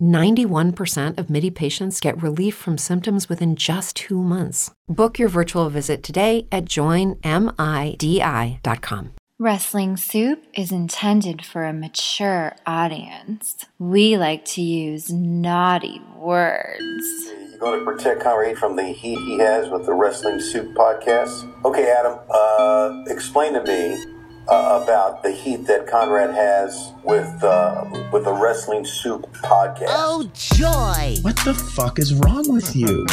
91% of MIDI patients get relief from symptoms within just two months. Book your virtual visit today at joinmidi.com. Wrestling Soup is intended for a mature audience. We like to use naughty words. You going to protect Conrad from the heat he has with the Wrestling Soup podcast? Okay, Adam, uh, explain to me uh, about the heat that Conrad has with uh, with the Wrestling Soup podcast. Oh, joy! What the fuck is wrong with you?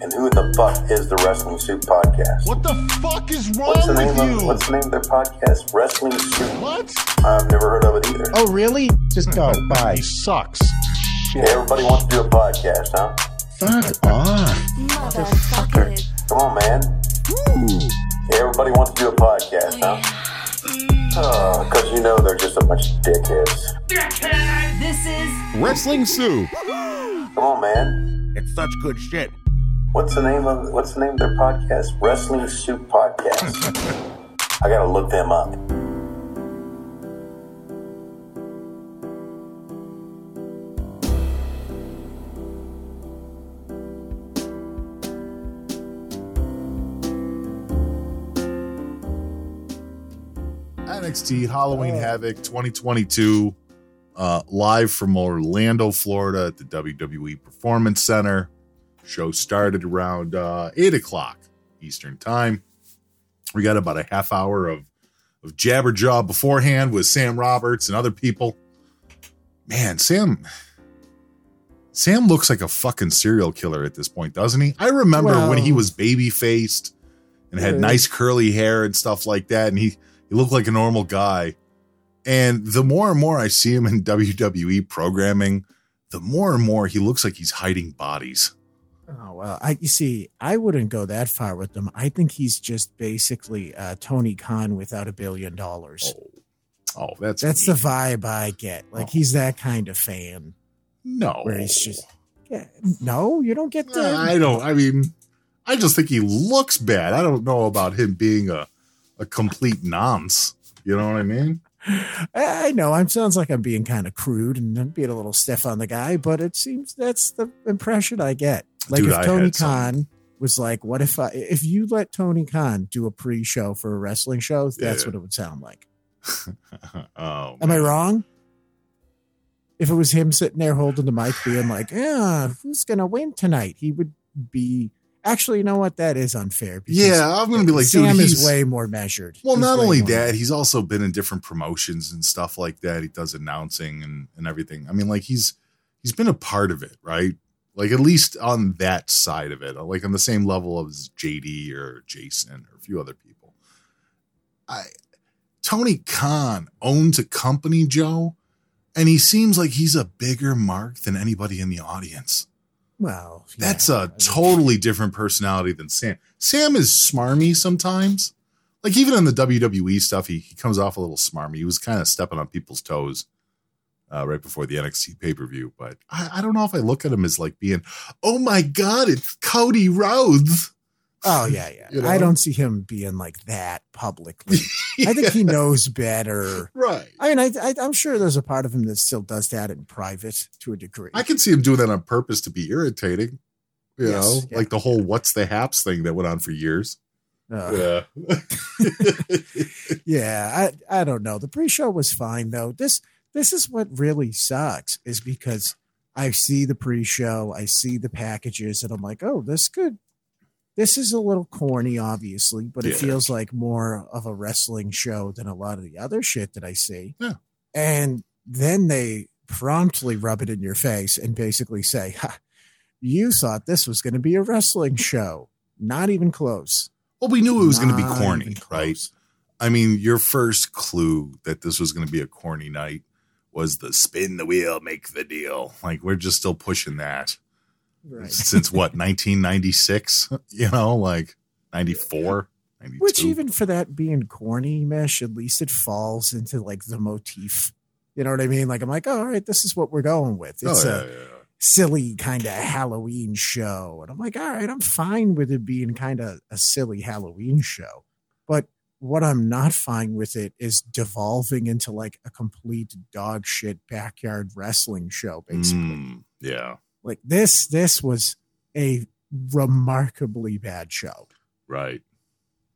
And who the fuck is the Wrestling Soup podcast? What the fuck is wrong What's the with name you? of What's the name of their podcast? Wrestling Soup. what? I've never heard of it either. Oh, really? Just go. Bye. He sucks. Yeah, everybody wants to do a podcast, huh? Fuck off. Motherfucker. Come on, man. Yeah, everybody wants to do a podcast, huh? Ah, because you know they're just a bunch of dickheads. This is Wrestling Soup. Come on, man. It's such good shit. What's the name of What's the name of their podcast? Wrestling Soup Podcast. I gotta look them up. NXT Halloween Havoc 2022, uh, live from Orlando, Florida at the WWE Performance Center. Show started around uh, 8 o'clock Eastern Time. We got about a half hour of, of jabberjaw beforehand with Sam Roberts and other people. Man, Sam. Sam looks like a fucking serial killer at this point, doesn't he? I remember when he was baby faced and had nice curly hair and stuff like that, and he he looked like a normal guy. And the more and more I see him in WWE programming, the more and more he looks like he's hiding bodies. Oh well, I you see, I wouldn't go that far with him. I think he's just basically uh, Tony Khan without a billion dollars. Oh, that's That's the vibe I get. Like Oh. he's that kind of fan no. where he's just yeah, no, you don't get that. I don't. I mean, I just think he looks bad. I don't know about him being a a complete nonce. You know what I mean? I know. I'm sounds like I'm being kind of crude and I'm being a little stiff on the guy, but it seems that's the impression I get. Like Dude, if Tony some- Khan was like, "What if I if you let Tony Khan do a pre-show for a wrestling show?" That's Yeah. what it would sound like. oh, Am I wrong? If it was him sitting there holding the mic, being like, "Yeah, who's gonna win tonight?" He would be. Actually, you know what? That is unfair. because Yeah, I'm gonna be like, Sam dude, is way more measured. Well, He's not only that, he's also been in different promotions and stuff like that. He does announcing and, and everything. I mean, like he's he's been a part of it, right? Like at least on that side of it, uh, like on the same level as JD or Jason or a few other people. I Tony Khan owns a company, Joe, and he seems like he's a bigger mark than anybody in the audience. Well, yeah, That's a totally different personality than Sam. Sam is smarmy sometimes. Like even in the WWE stuff, he, he comes off a little smarmy. He was kind of stepping on people's toes uh, right before the NXT pay per view. But I, I don't know if I look at him as like being, oh my God, it's Cody Rhodes. Oh yeah, yeah. You know? I don't see him being like that publicly. I think he knows better. Right. I mean, I, I, I'm sure there's a part of him that still does that in private to a degree. I can see him doing that on purpose to be irritating. You Yes, know, yeah. like the whole what's the haps thing that went on for years. Uh, Yeah. yeah, I, I don't know. The pre-show was fine though. This this is what really sucks is because I see the pre-show, I see the packages, and I'm like, oh, this could this is a little corny, obviously, but it Yeah. feels like more of a wrestling show than a lot of the other shit that I see. Yeah. And then they promptly rub it in your face and basically say, ha, you thought this was going to be a wrestling show. Not even close. Well, we knew it was going to be corny, right? I mean, your first clue that this was going to be a corny night was the spin the wheel, make the deal. Like we're just still pushing that Right. since what 1996. You know, like 94, 92. Which even for that being corny, mesh, at least it falls into like the motif. You know what I mean? Like I'm like, oh, all right, this is what we're going with. Oh, It's yeah, a yeah, yeah. silly kind of Halloween show. And I'm like, all right, I'm fine with it being kind of a silly Halloween show. But what I'm not fine with it is devolving into like a complete dog shit backyard wrestling show, basically. Mm, yeah, Like this, this was a remarkably bad show right.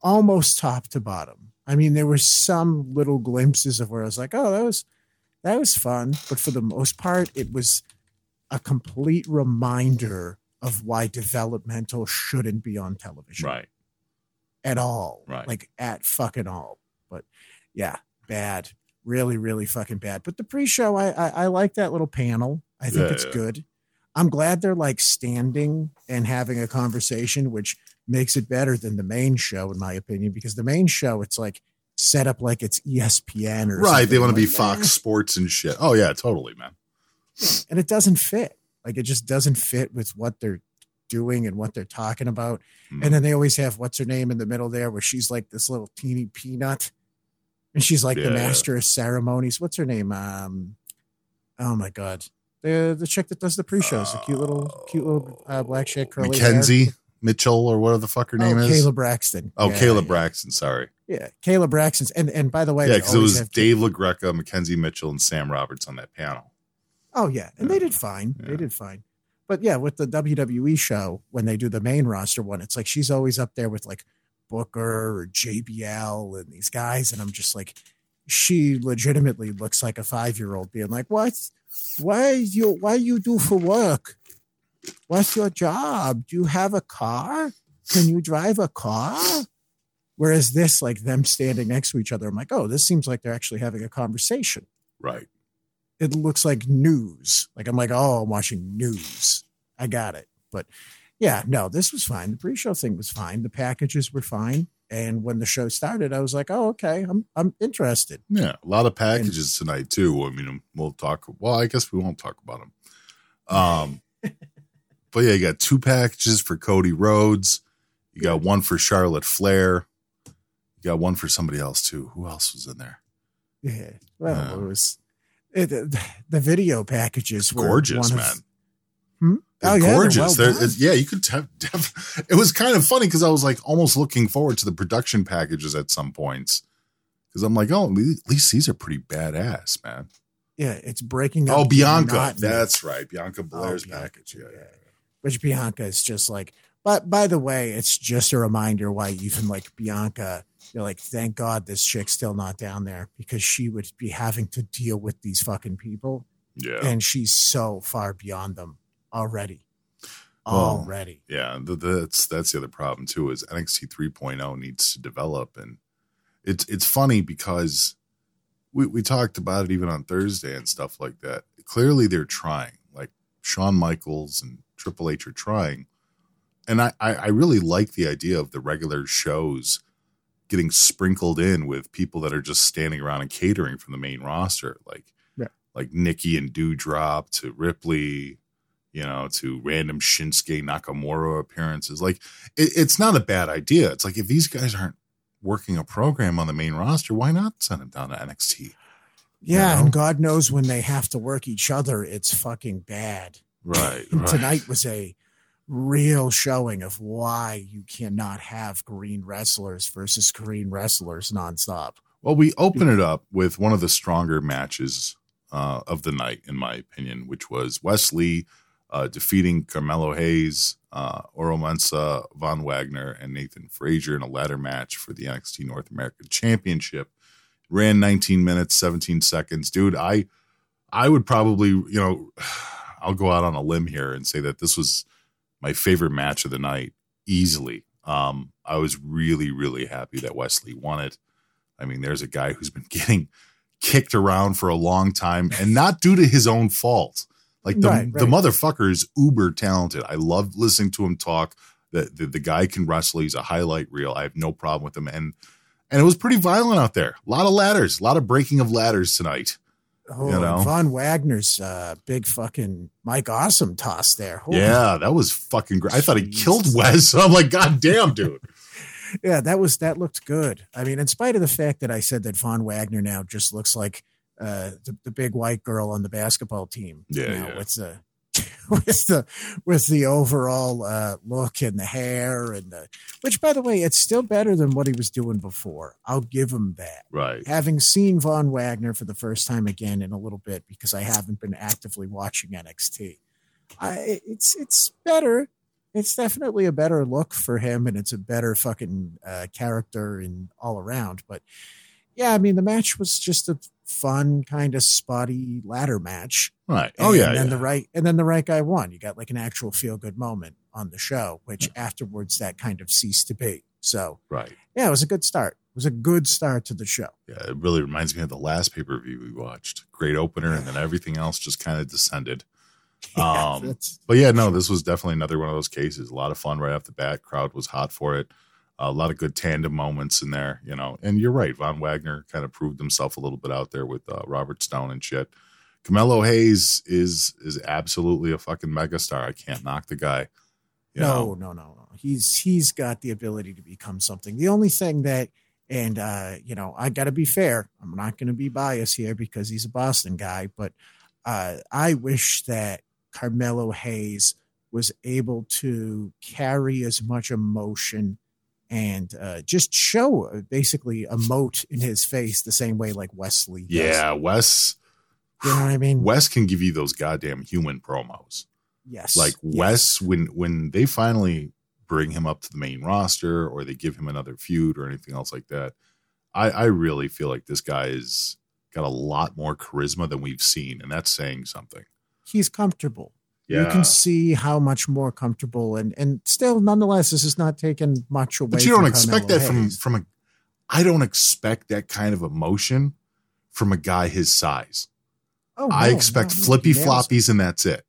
almost top to bottom. I mean, there were some little glimpses of where I was like, "Oh, that was that was fun," but for the most part, it was a complete reminder of why developmental shouldn't be on television Right. at all, Right. like at fucking all. But yeah, bad, really, really fucking bad. But the pre-show, I I, I like that little panel. I think Yeah, it's yeah. good. I'm glad they're like standing and having a conversation, which makes it better than the main show, in my opinion, because the main show, it's like set up like it's ESPN or Right. They want to be Like, Fox Sports and shit. Oh, yeah, totally, man. and it doesn't fit. Like it just doesn't fit with what they're doing and what they're talking about. Mm. And then they always have what's her name in the middle there, where she's like this little teeny peanut, and she's like the master of ceremonies. What's her name? Um, oh my god, the the chick that does the pre-shows, the cute little cute little uh, black chick, curly hair. Mackenzie Mitchell or whatever the fuck her name oh, is. Kayla Braxton. oh, Yeah, Kayla yeah. Braxton. Sorry. Yeah, Kayla Braxton's. And and by the way, yeah, because it was have- Dave LaGreca, Mackenzie Mitchell, and Sam Roberts on that panel. Oh yeah, and they did fine. Yeah. They did fine. But yeah, with the WWE show, when they do the main roster one, it's like she's always up there with like Booker or JBL and these guys, and I'm just like, she legitimately looks like a five year old being like, "What? Why you? Why you do for work? What's your job? Do you have a car? Can you drive a car?" Whereas this, like them standing next to each other, I'm like, "Oh, this seems like they're actually having a conversation." Right. it looks like news. Like I'm like, oh, I'm watching news. I got it. But yeah, no, this was fine. The pre-show thing was fine. The packages were fine. And when the show started, I was like, oh, okay, I'm I'm interested. Yeah, a lot of packages tonight too. I mean, we'll talk. Well, I guess we won't talk about them. Um, but yeah, you got two packages for Cody Rhodes. You got one for Charlotte Flair. You got one for somebody else too. Who else was in there? Yeah. Well, Yeah. it was it, the video packages were Gorgeous, one of- man. Hmm? They're Oh, yeah, gorgeous. well yeah, you could have. Def- it was kind of funny because I was like almost looking forward to the production packages at some points because I'm like, oh, at least these are pretty badass, man. Yeah, it's breaking up. Oh, Bianca. That's right. Bianca oh, Belair's Bianca, package. Yeah, yeah. yeah. which Bianca is just like. But by the way, it's just a reminder why even like Bianca, you're like, thank God this chick's still not down there because she would be having to deal with these fucking people, Yeah. and she's so far beyond them already. Well, Already, Yeah, th- that's that's the other problem too. Is NXT 3.0 needs to develop, and it's it's funny because we we talked about it even on Thursday and stuff like that. Clearly, they're trying. Like Shawn Michaels and Triple H are trying, and I I, I really like the idea of the regular shows getting sprinkled in with people that are just standing around and catering from the main roster, like Yeah. like Nikki and Doudrop to Ripley you know, to random Shinsuke Nakamura appearances. Like, it, it's not a bad idea. It's like if these guys aren't working a program on the main roster, why not send them down to NXT? yeah, know? and God knows when they have to work each other, it's fucking bad. Right. Right. Tonight was a real showing of why you cannot have green wrestlers versus green wrestlers nonstop. Well, we open it up with one of the stronger matches uh, of the night, in my opinion, which was Wes Lee uh, defeating Carmelo Hayes, uh, Oro Von Wagner, and Nathan Frazer in a ladder match for the NXT North American Championship. Ran 19 minutes, 17 seconds. Dude, I I would probably, you know, I'll go out on a limb here and say that this was my favorite match of the night easily. Um, I was really, really happy that Wes Lee won it. I mean, there's a guy who's been getting kicked around for a long time and not due to his own fault. Like the, Right, the motherfucker is uber talented. I love listening to him talk. The, the the guy can wrestle. He's a highlight reel. I have no problem with him. And and it was pretty violent out there. A lot of ladders, a lot of breaking of ladders tonight. Oh, You know? Von Wagner's uh, big fucking Mike Awesome toss there. Holy Yeah, that was fucking great. I thought he killed Wes. So I'm like, God damn, dude. yeah, that was that looked good. I mean, in spite of the fact that I said that Von Wagner now just looks like uh, the, the big white girl on the basketball team. Yeah, now, yeah. with the with the with the overall uh, look and the hair and the which, by the way, it's still better than what he was doing before. I'll give him that. Right. Having seen Von Wagner for the first time again in a little bit because I haven't been actively watching NXT, I, it's it's better. It's definitely a better look for him, and it's a better fucking uh, character and all around. But yeah, I mean, the match was just a fun kind of spotty ladder match. Right. Oh yeah. And then yeah. the right and then the right guy won. You got like an actual feel good moment on the show, which afterwards that kind of ceased to be. So right. yeah, it was a good start. It was a good start to the show. Yeah, it really reminds me of the last pay per view we watched. Great opener, and then everything else just kind of descended. Yeah, Um, But yeah, no, this was definitely another one of those cases. A lot of fun right off the bat. Crowd was hot for it. A lot of good tandem moments in there, you know. And you're right, Von Wagner kind of proved himself a little bit out there with uh, Robert Stone and shit. Carmelo Hayes is is absolutely a fucking megastar. I can't knock the guy. You no, know? no, no, no. He's he's got the ability to become something. The only thing that, and uh, you know, I got to be fair. I'm not going to be biased here because he's a Boston guy, but uh, I wish that Carmelo Hayes was able to carry as much emotion and uh, just show basically a moat in his face the same way like Wes Lee. does. Yeah, Wes you know what I mean. Wes can give you those goddamn human promos. yes, like yes. Wes when when they finally bring him up to the main roster or they give him another feud or anything else like that, I I really feel like this guy has got a lot more charisma than we've seen, and that's saying something. he's comfortable. Yeah, You can see how much more comfortable and and still nonetheless this is not taking much away. but you don't from expect Carmelo that from Hayes. from a. I don't expect that kind of emotion from a guy his size. Oh, I no, expect no, flippy floppies and that's it.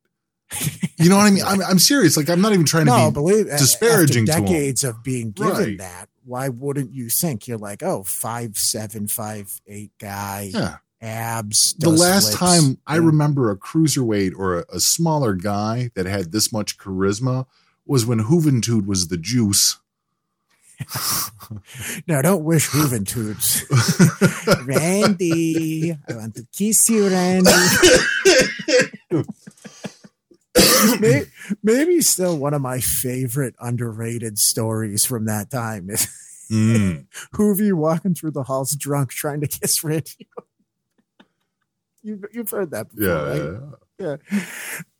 You know what I mean? I'm, I'm serious. Like I'm not even trying to No, be believe disparaging to after him. decades of being given Right. that. Why wouldn't you think you're like, oh, five seven, five eight guy, yeah. Abs? the last flips. time I remember a cruiserweight or a, a smaller guy that had this much charisma was when Juventud was the juice. No, don't wish Juventudes. Randy, I want to kiss you, Randy. maybe, maybe still one of my favorite underrated stories from that time is Mm. Juvi walking through the halls drunk trying to kiss Randy. You've, you've heard that before, Yeah, right? yeah.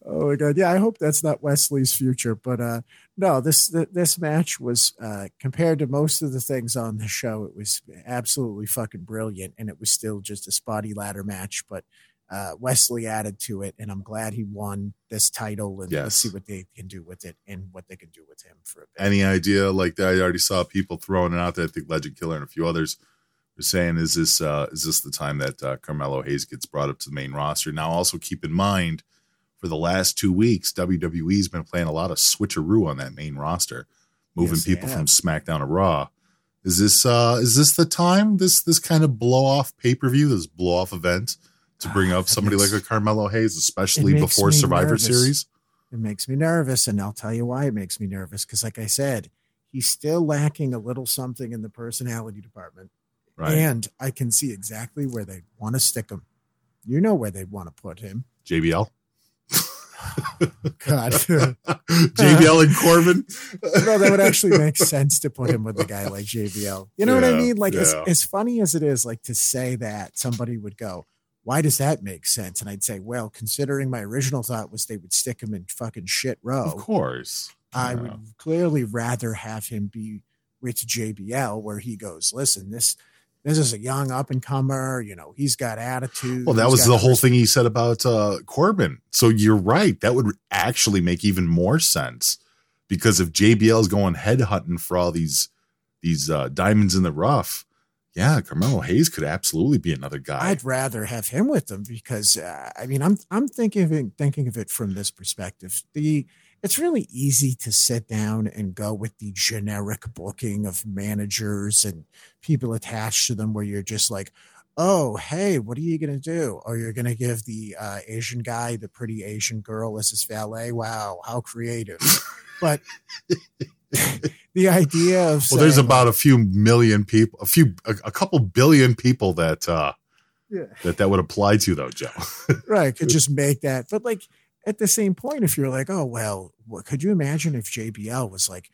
Oh my god. Yeah, I hope that's not Wes Lee's future. But uh no, this this match was uh compared to most of the things on the show, it was absolutely fucking brilliant. And it was still just a spotty ladder match. But uh Wesley added to it, and I'm glad he won this title and Yes. let's see what they can do with it and what they can do with him for a bit. Any idea? Like that, I already saw people throwing it out there. I think Legend Killer and a few others saying, "Is this uh, is this the time that uh, Carmelo Hayes gets brought up to the main roster?" Now, also keep in mind, for the last two weeks, WWE's been playing a lot of switcheroo on that main roster, moving Yes, people from SmackDown to Raw. Is this uh, is this the time? This this kind of blow off pay per view, this blow off event to bring up somebody makes- like a Carmelo Hayes, especially before Survivor nervous. Series. It makes me nervous, and I'll tell you why it makes me nervous. Because, like I said, he's still lacking a little something in the personality department, Right, and I can see exactly where they want to stick him. You know where they want to put him. JBL, God, JBL and Corbin. no, that would actually make sense to put him with a guy like JBL. You know what I mean? Like, as, yeah. as funny as it is, like to say that somebody would go, "Why does that make sense?" And I'd say, "Well, considering my original thought was they would stick him in fucking shit row." Of course. I Yeah. would clearly rather have him be with JBL, where he goes, listen, this this is a young up and comer. You know, he's got attitude. Well, that was the whole thing he said about uh, Corbin. So you're right. That would actually make even more sense Because if JBL is going head hunting for all these these uh, diamonds in the rough, yeah, Carmelo Hayes could absolutely be another guy. I'd rather have him with them because uh, I mean I'm I'm thinking of it, thinking of it from this perspective. The it's really easy to sit down and go with the generic booking of managers and people attached to them where you're just like, oh, hey, what are you going to do? Or you're going to give the uh, Asian guy the pretty Asian girl as his valet. Wow, how creative. but the idea of well, there's about a few million people, a few, a, a couple billion people that uh, Yeah. that that would apply to, though, Joe. right could just make that but like at the same point if you're like oh well what could you imagine if jbl was like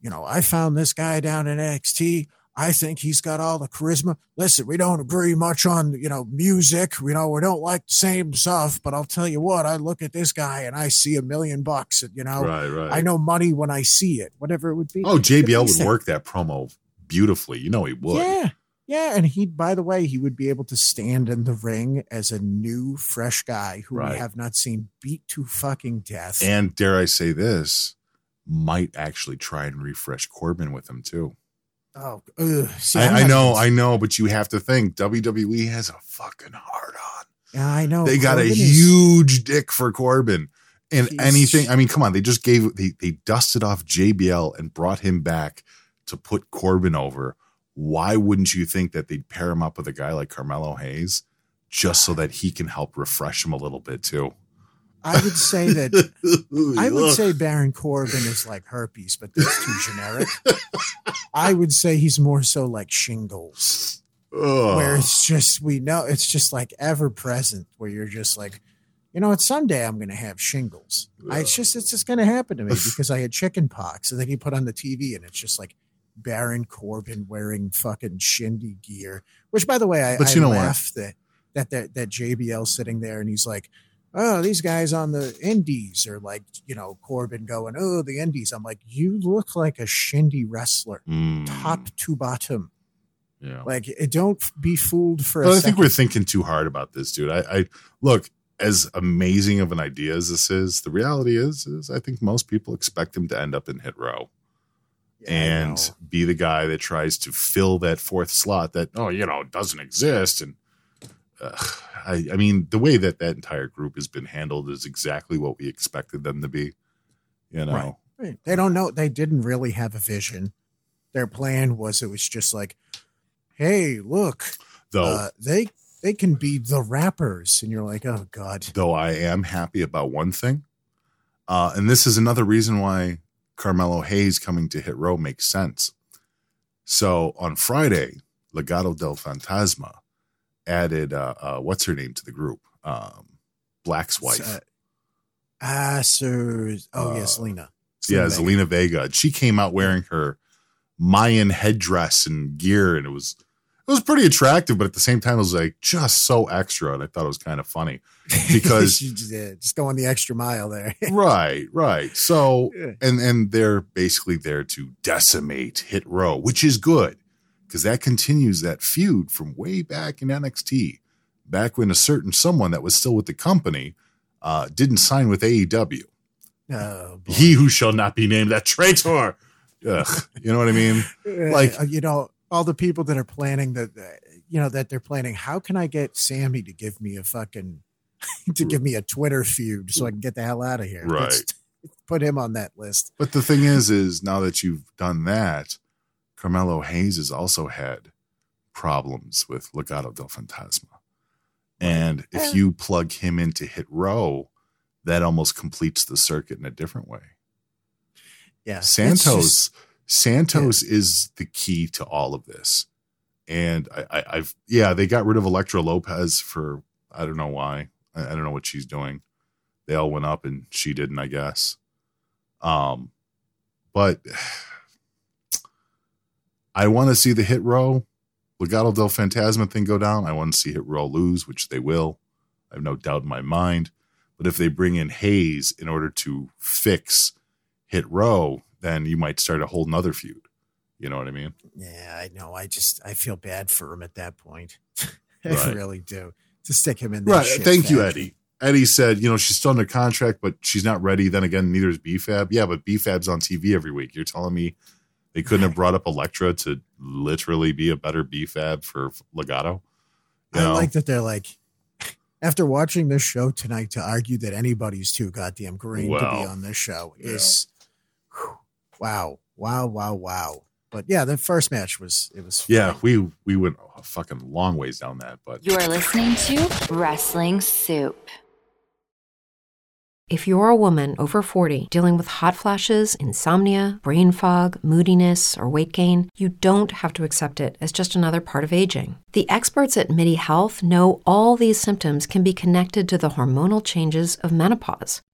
you know i found this guy down in nxt i think he's got all the charisma listen we don't agree much on you know music you know we don't like the same stuff but i'll tell you what i look at this guy and i see a million bucks and, you know right, right. i know money when i see it whatever it would be Oh, JBL would work that promo beautifully. You know he would. yeah. Yeah. And he, by the way, he would be able to stand in the ring as a new, fresh guy who Right. we have not seen beat to fucking death. And dare I say this, might actually try and refresh Corbin with him too. oh. See, I, I know, I know, but you have to think WWE has a fucking hard on. Yeah, I know. they got a Corbin is- huge dick for Corbin. And anything, I mean, come on, they just gave they they dusted off JBL and brought him back to put Corbin over. Why wouldn't you think that they'd pair him up with a guy like Carmelo Hayes just so that he can help refresh him a little bit too? I would say that I would say Baron Corbin is like herpes, but that's too generic. I would say he's more so like shingles, Ugh. where it's just we know it's just like ever present, where you're just like, you know, what someday I'm going to have shingles. I, it's just it's just going to happen to me because I had chicken pox, and then you put on the TV, and it's just like Baron Corbin wearing fucking shindy gear. Which, by the way, I, But I you know what? laugh that that that that JBL sitting there, and he's like oh, these guys on the indies are like, you know, Corbin going, oh, the indies. I'm like, you look like a shindy wrestler, Mm, top to bottom. yeah. Like, eh, don't be fooled for a But I think we're thinking too hard about this, dude. I, I look as amazing of an idea as this is. The reality is, is I think most people expect him to end up in hit row Yeah, and be the guy that tries to fill that fourth slot that oh you know doesn't exist. And uh, I, I mean, the way that that entire group has been handled is exactly what we expected them to be. You know, Right. Right. They don't know. They didn't really have a vision. Their plan was it was just like, hey, look, though. uh, they they can be the rappers, and you're like, oh god, though I am happy about one thing. Uh, and this is another reason why Carmelo Hayes coming to Hit Row makes sense. So on Friday, Legado del Fantasma added uh, uh, what's her name to the group? Um, Black's wife. Uh, ah, sir. Oh Uh, yes, Lena. yeah, Vega. Zelina Vega. She came out wearing her Mayan headdress and gear, and it was it was pretty attractive, but at the same time, it was like just so extra, and I thought it was kind of funny because She just, yeah, just going the extra mile there. right, right. So and and they're basically there to decimate Hit Row, which is good because that continues that feud from way back in NXT, back when a certain someone that was still with the company uh, didn't sign with AEW. Oh, boy. He who shall not be named, that traitor. Ugh, you know what I mean? like- Uh, you know, all the people that are planning that, that, you know, that they're planning. How can I get Sammy to give me a fucking to give me a Twitter feud so I can get the hell out of here? Right. Let's put him on that list. But the thing is, is now that you've done that, Carmelo Hayes has also had problems with Legado del Fantasma. And if you plug him into Hit Row, that almost completes the circuit in a different way. Yeah, Santos, just- Santos is the key to all of this. And I, I, I've, yeah, they got rid of Elektra Lopez for, I don't know why. I, I don't know what she's doing. They all went up and she didn't, I guess. Um, but I want to see the hit row, Legado del Fantasma thing go down. I want to see hit row lose, which they will. I have no doubt in my mind. But if they bring in Hayes in order to fix hit row, then you might start a whole nother feud. You know what I mean? yeah, I know. I just I feel bad for him at that point. I Right. really do to stick him in. Right. Thank you. Eddie. Eddie said, you know, she's still under contract, but she's not ready. Then again, neither is BFAB. Yeah, but BFAB's on TV every week. You're telling me they couldn't have brought up Elektra to literally be a better BFAB for Legado? You I like that they're like, after watching this show tonight, to argue that anybody's too goddamn green to be on this show is, wow, wow, wow, wow. But yeah, the first match was it was yeah, fun. we we went a fucking long ways down that, but You're listening to Wrestling Soup. If you're a woman over 40 dealing with hot flashes, insomnia, brain fog, moodiness, or weight gain, you don't have to accept it as just another part of aging. The experts at MIDI Health know all these symptoms can be connected to the hormonal changes of menopause.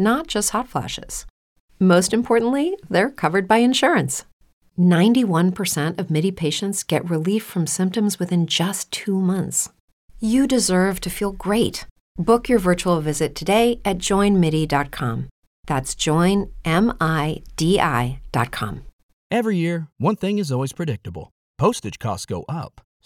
not just hot flashes. Most importantly, they're covered by insurance. 91% of MIDI patients get relief from symptoms within just two months. You deserve to feel great. Book your virtual visit today at joinmidi.com. That's joinmidi.com. Every year, one thing is always predictable postage costs go up.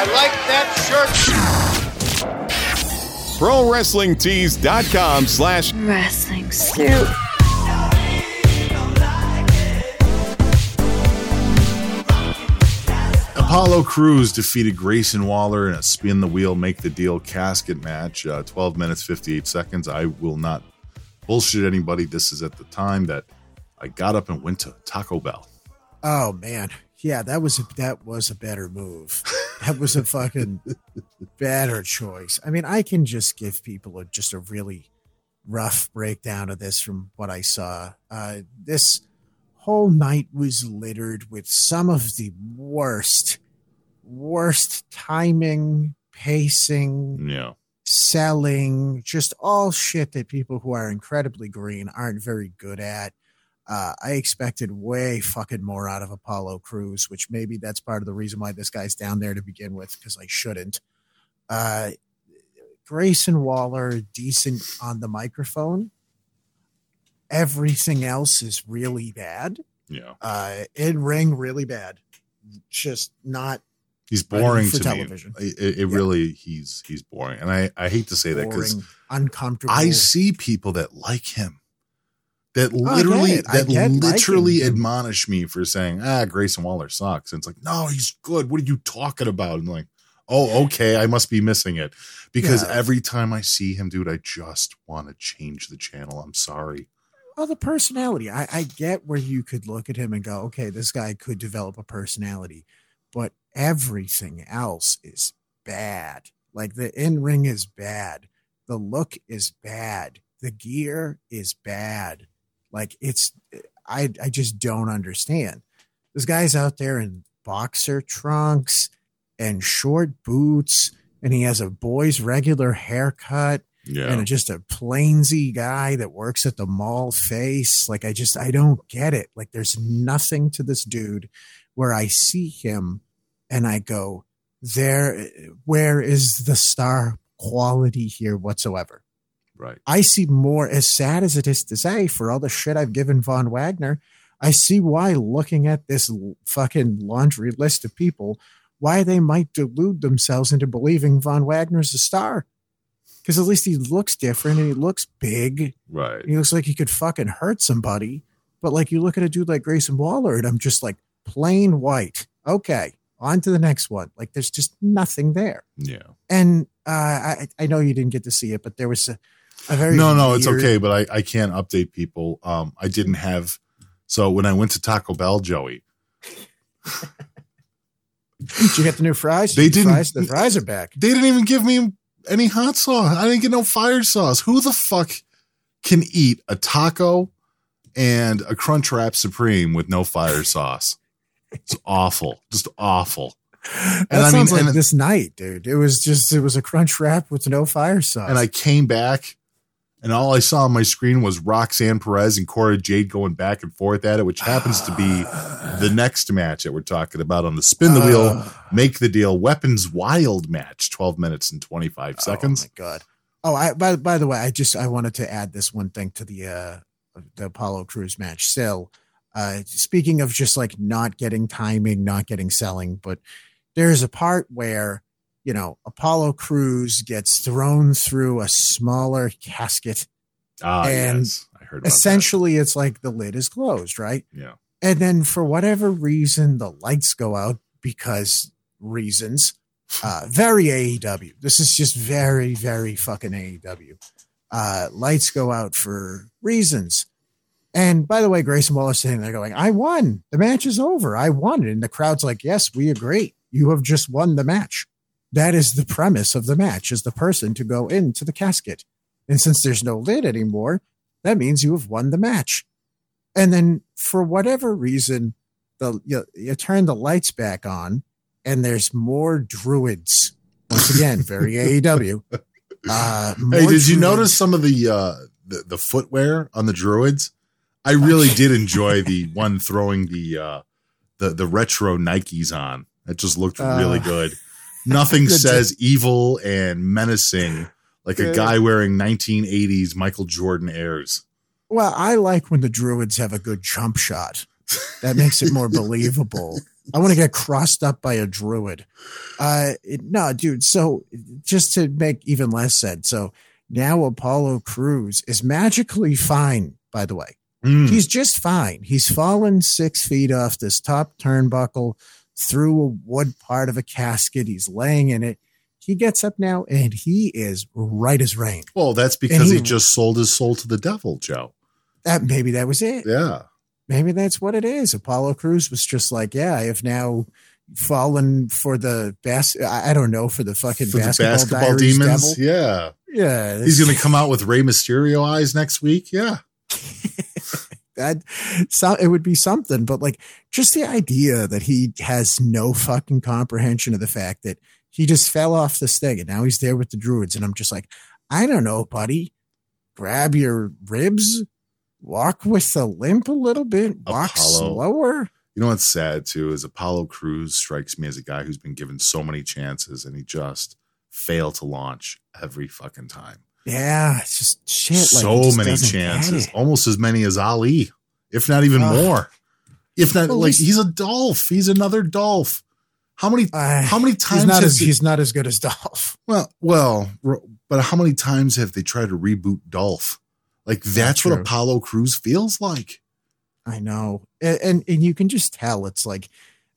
I like that shirt. ProWrestlingTees.com slash Wrestling Soup. Apollo Crews defeated Grayson Waller in a spin the wheel, make the deal casket match. Uh, 12 minutes, 58 seconds. I will not bullshit anybody. This is at the time that I got up and went to Taco Bell. Oh man, yeah, that was a, that was a better move. That was a fucking better choice. I mean, I can just give people a, just a really rough breakdown of this from what I saw. Uh, this whole night was littered with some of the worst, worst timing, pacing, Yeah. selling, just all shit that people who are incredibly green aren't very good at. Uh, I expected way fucking more out of Apollo Crews, which maybe that's part of the reason why this guy's down there to begin with, because I shouldn't. Uh, Grayson Waller, decent on the microphone. Everything else is really bad. Yeah. Uh, in ring, really bad. Just not He's boring for to television. me. It, it really, he's he's boring. And I, I hate to say that because uncomfortable. I see people that like him that literally it. I that literally admonish me for saying ah Grayson Waller sucks. And it's like no, he's good. What are you talking about? And like oh okay, I must be missing it because Yeah. every time I see him, dude, I just want to change the channel. I'm sorry. Well, the personality. I, I get where you could look at him and go, okay, this guy could develop a personality, but everything else is bad. Like the in ring is bad, the look is bad, the gear is bad. Like it's, I I just don't understand. This guy's out there in boxer trunks and short boots, and he has a boy's regular haircut Yeah. and just a plainsy guy that works at the mall face. Like I just I don't get it. Like there's nothing to this dude where I see him and I go, there where is the star quality here whatsoever? Right. I see more as sad as it is to say for all the shit I've given Von Wagner. I see why looking at this fucking laundry list of people, why they might delude themselves into believing Von Wagner's a star. Because at least he looks different and he looks big. Right. He looks like he could fucking hurt somebody. But like you look at a dude like Grayson Waller, and I'm just like plain white. Okay, on to the next one. Like there's just nothing there. Yeah. And uh, I I know you didn't get to see it, but there was a, No, no, it's okay, but I, I can't update people. Um, I didn't have so when I went to Taco Bell, Joey, Did you get the new fries? They didn't- Fries, the fries are back. they didn't even give me any hot sauce. I didn't get no fire sauce. Who the fuck can eat a taco and a Crunch Wrap Supreme with no fire sauce? It's awful, just awful. That I sounds mean, like and- this night, dude. It was just it was a crunch wrap with no fire sauce. And I came back, and all I saw on my screen was Roxanne Perez and Cora Jade going back and forth at it, which happens to be the next match that we're talking about on the spin the wheel, make the deal, weapons wild match, 12 minutes and 25 seconds. Oh my god. Oh, I by by the way, I just I wanted to add this one thing to the uh the Apollo Crews match. Still, uh speaking of just like not getting timing, not getting selling, but there's a part where you know Apollo Crews gets thrown through a smaller casket. Ah, And yes. I heard Essentially, it's like the lid is closed, right? Yeah. And then for whatever reason, the lights go out because reasons. Uh, very AEW. This is just very, very fucking AEW. Uh, lights go out for reasons. And by the way, Grayson Wallace sitting there going, I won. The match is over. I won. And the crowd's like, yes, we agree. You have just won the match. That is the premise of the match is the person to go into the casket. And since there's no lid anymore, that means you have won the match. And then for whatever reason, the you, you turn the lights back on and there's more druids. Once again, very AEW. Uh, Hey, did you notice some of the, uh, the the footwear on the druids? I really did enjoy the one throwing the uh, the the retro Nikes on. That just looked really Uh, good. Nothing says evil and menacing like a guy wearing 1980s Michael Jordan airs. Well, I like when the druids have a good jump shot. That makes it more believable. I want to get crossed up by a druid. Uh, it- no, dude. So just to make even less sense, so now Apollo Crews is magically fine. By the way, Mm. he's just fine. He's fallen six feet off this top turnbuckle through a wood part of a casket. He's laying in it. He gets up now and he is right as rain. Well, that's because he- he, just sold his soul to the devil, Joe. That maybe that was it. Yeah. maybe that's what it is. Apollo Crews was just like, yeah, I have now fallen for the bas I don't know for the fucking For the basketball, basketball demons. devil. Yeah. Yeah, He's to come out with Rey Mysterio eyes next week. Yeah. that so it would be something, but like just the idea that he has no fucking comprehension of the fact that he just fell off this thing and now he's there with the druids, and I'm just like, I don't know, buddy. Grab your ribs, walk with a limp a little bit, walk Apollo. slower. You know what's sad too is Apollo Crews strikes me as a guy who's been given so many chances and he just failed to launch every fucking time. Yeah, it's just shit. Like, so just many chances, almost as many as Ali, if not even Ugh. more. If not, like he's- he's a Dolph. He's another Dolph. How many? Uh, how many times? He's not has as he's not as good as Dolph. well, well, but how many times have they tried to reboot Dolph? Like that's what. Apollo Crews feels like. I know, and, and and you can just tell it's like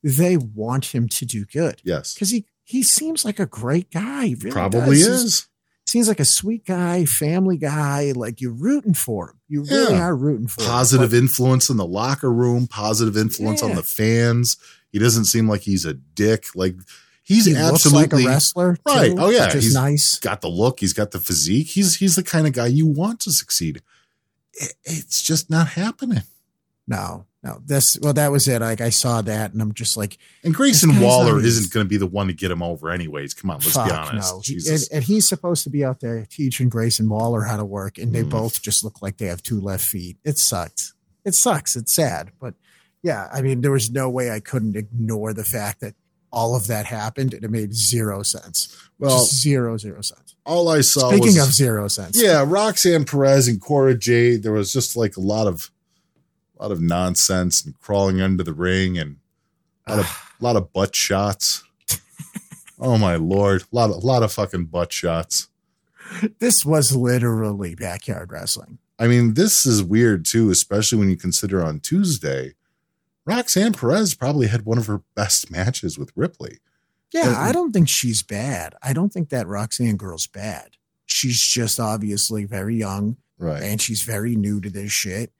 they want him to do good Yes, because he he seems like a great guy. He really probably does. is. Seems like a sweet guy, family guy. Like you're rooting for him. You really Yeah. are rooting for him. Positive him. influence in the locker room. Positive influence on the fans. He doesn't seem like he's a dick. Like he's he looks absolutely like a wrestler, too, Right. Oh, yeah. He's- nice. got the look. He's got the physique. He's he's the kind of guy you want to succeed. It- it's just not happening. No, no. This well, that was it. Like I saw that, and I'm just like, And Grayson Waller not isn't going to be the one to get him over, anyways. Come on, let's fuck be honest. no. He- and, and he's supposed to be out there teaching Grayson Waller how to work, and they Mm. both just look like they have two left feet. It sucks. It sucks. It's sad, but yeah, I mean, there was no way I couldn't ignore the fact that all of that happened, and it made zero sense. well, Just zero, zero sense. all I saw Speaking was of zero sense, yeah, Roxanne Perez and Cora Jade. There was just like a lot of a lot of nonsense and crawling under the ring and a lot of, lot of butt shots. oh my lord, a lot of, lot of fucking butt shots. This was literally backyard wrestling. I mean, this is weird too, especially when you consider on Tuesday, Roxanne Perez probably had one of her best matches with Ripley. Yeah, Uh, I don't think she's bad. I don't think that Roxanne girl's bad. She's just obviously very young Right. and she's very new to this shit.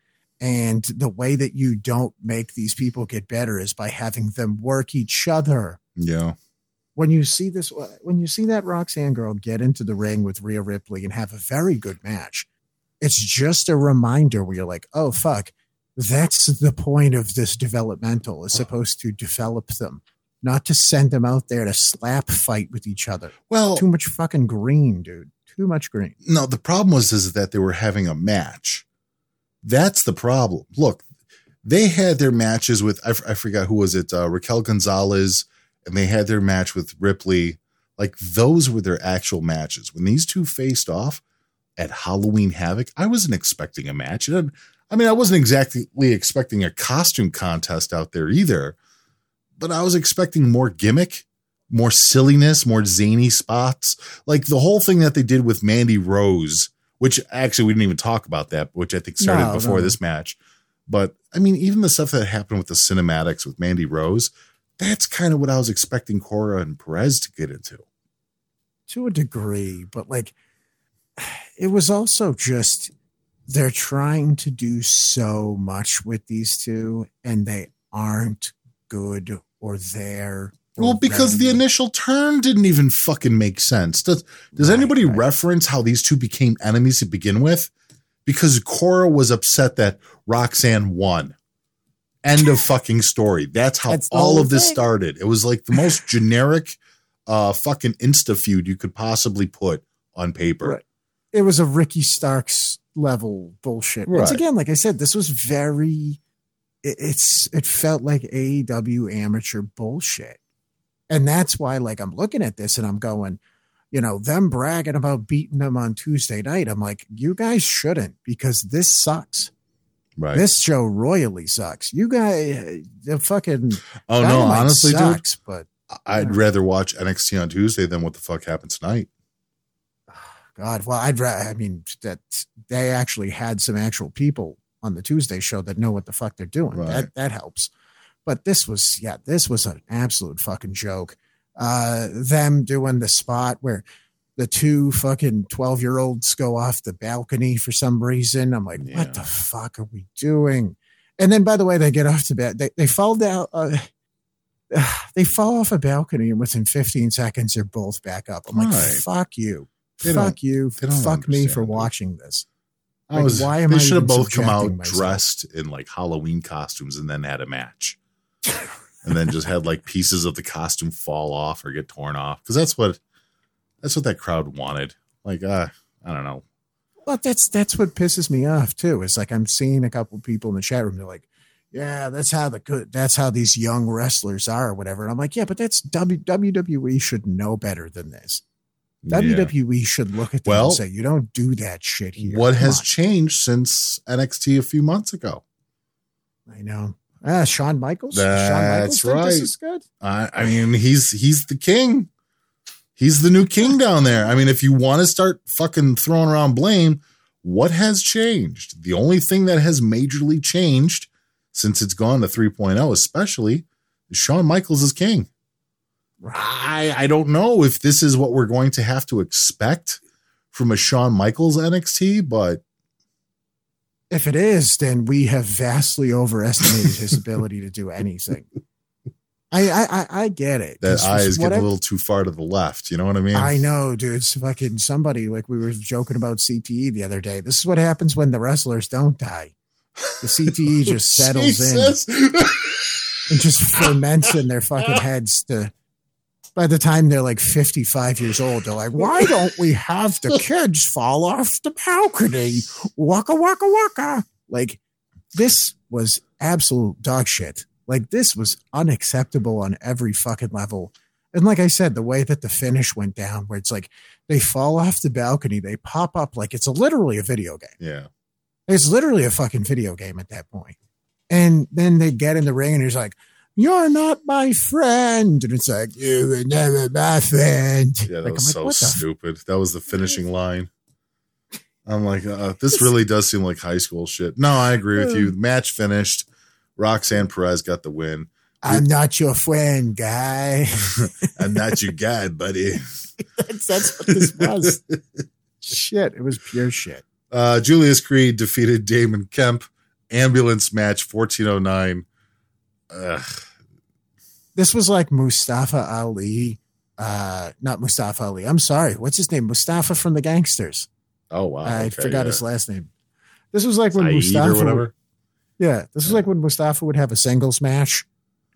And the way that you don't make these people get better is by having them work each other. Yeah. When you see this, when you see that Roxanne girl get into the ring with Rhea Ripley and have a very good match, it's just a reminder where you're like, oh, fuck, that's the point of this developmental is supposed to develop them, not to send them out there to slap fight with each other. Well, Too much fucking green, dude. Too much green. no, the problem was is that they were having a match. That's the problem. Look, they had their matches with I, f- I forgot who was it, uh, Raquel Gonzalez, and they had their match with Ripley. Like those were their actual matches. When these two faced off at Halloween Havoc, I wasn't expecting a match. And I mean, I wasn't exactly expecting a costume contest out there either, but I was expecting more gimmick, more silliness, more zany spots. Like the whole thing that they did with Mandy Rose, which actually we didn't even talk about that, which I think started No, before no. this match. But I mean, even the stuff that happened with the cinematics with Mandy Rose, that's kind of what I was expecting Cora and Perez to get into. to a degree, but like it was also just they're trying to do so much with these two and they aren't good or there. Or Well, because the initial turn didn't even fucking make sense. Does Does Right, anybody right. reference how these two became enemies to begin with? Because Cora was upset that Roxanne won. End of fucking story. That's how That's all whole of this thing. started. It was like the most generic uh fucking insta feud you could possibly put on paper. Right. it was a Ricky Starks level bullshit. Once again, like I said, this was very it, it's it felt like AEW amateur bullshit. And that's why like I'm looking at this and I'm going, you know, them bragging about beating them on Tuesday night. I'm like, you guys shouldn't because this sucks. Right. This show royally sucks. You guys, the fucking oh no, honestly, dude, sucks, but I'd rather watch NXT on Tuesday than what the fuck happened tonight. God, well, I'd rather. I mean, that they actually had some actual people on the Tuesday show that know what the fuck they're doing. Right. That that helps. But this was, yeah, this was an absolute fucking joke. Uh, them doing the spot where the two fucking twelve year olds go off the balcony for some reason. I'm like, Yeah. what the fuck are we doing? And then, by the way, they get off the bed. They they fall down. Uh, they fall off a balcony, and within 15 seconds, they're both back up. I'm like, Right. fuck you. They fuck you. Fuck me for watching this. I was. why am they I should have both come out myself? dressed in like Halloween costumes and then had a match, and then just had like pieces of the costume fall off or get torn off because that's what that's what that crowd wanted. Like, uh, I don't know. Well, that's that's what pisses me off too. It's like I'm seeing a couple people in the chat room. They're like, "Yeah, that's how the good. That's how these young wrestlers are, or whatever." And I'm like, "Yeah, but that's w, WWE should know better than this. Yeah. WWE should look at them Well, and say, you don't do that shit here." What Come has on." changed since NXT a few months ago? I know. Ah, Shawn Michaels. Shawn Michaels That's right. This is good. I, I mean, he's he's the king. He's the new king down there. I mean, if you want to start fucking throwing around blame, what has changed? The only thing that has majorly changed since it's gone to 3.0, especially, is Shawn Michaels is king. I I don't know if this is what we're going to have to expect from a Shawn Michaels NXT, but If it is, then we have vastly overestimated his ability to do anything. I I I, I get it. that eye is getting whatever- a little too far to the left. You know what I mean? I know, dude. It's fucking somebody like we were joking about CTE the other day. This is what happens when the wrestlers don't die. The CTE just settles in and just ferments in their fucking heads to by the time they're like 55 years old, they're like, why don't we have the kids fall off the balcony? Waka waka waka. Like this was absolute dog shit. Like this was unacceptable on every fucking level. And like I said, the way that the finish went down, where it's like they fall off the balcony, they pop up like it's a, literally a video game. yeah. It's literally a fucking video game at that point. And then they get in the ring and he's like, You're not my friend. And it's like, You were never my friend. Yeah, that Like, was so like, "What the f-" stupid. That was the finishing line. I'm like, uh, this really does seem like high school shit. No, I agree with you. Match finished. Roxanne Perez got the win. I'm not your friend, guy. I'm not your guy, buddy. that's, that's what this was. shit. It was pure shit. Uh, Julius Creed defeated Damon Kemp. Ambulance match 1409. Ugh. This was like Mustafa Ali. Uh, not Mustafa Ali. I'm sorry. What's his name? Mustafa from the Gangsters. Oh wow! I okay, forgot yeah. his last name. This was like when Saeed Mustafa. or whatever. Yeah, this was like when Mustafa would have a singles match,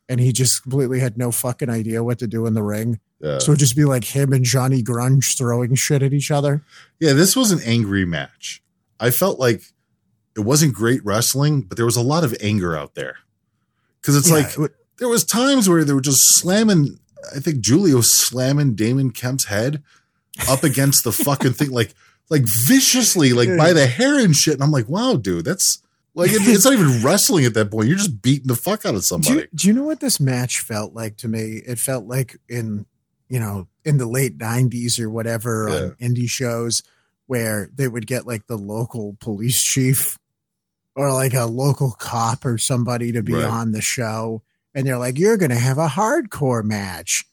and he just completely had no fucking idea what to do in the ring. Yeah. So it'd just be like him and Johnny Grunge throwing shit at each other. Yeah, this was an angry match. I felt like it wasn't great wrestling, but there was a lot of anger out there. Because it's Yeah, like there was times where they were just slamming. I think Julia was slamming Damon Kemp's head up against the fucking thing, like like viciously, like by the hair and shit. And I'm like, wow, dude, that's like it, it's not even wrestling at that point. You're just beating the fuck out of do, somebody. you, do you know what this match felt like to me? It felt like in you know in the late '90s or whatever on indie shows where they would get like the local police chief or like a local cop or somebody to be Right. on the show, and they're like, "You're going to have a hardcore match,"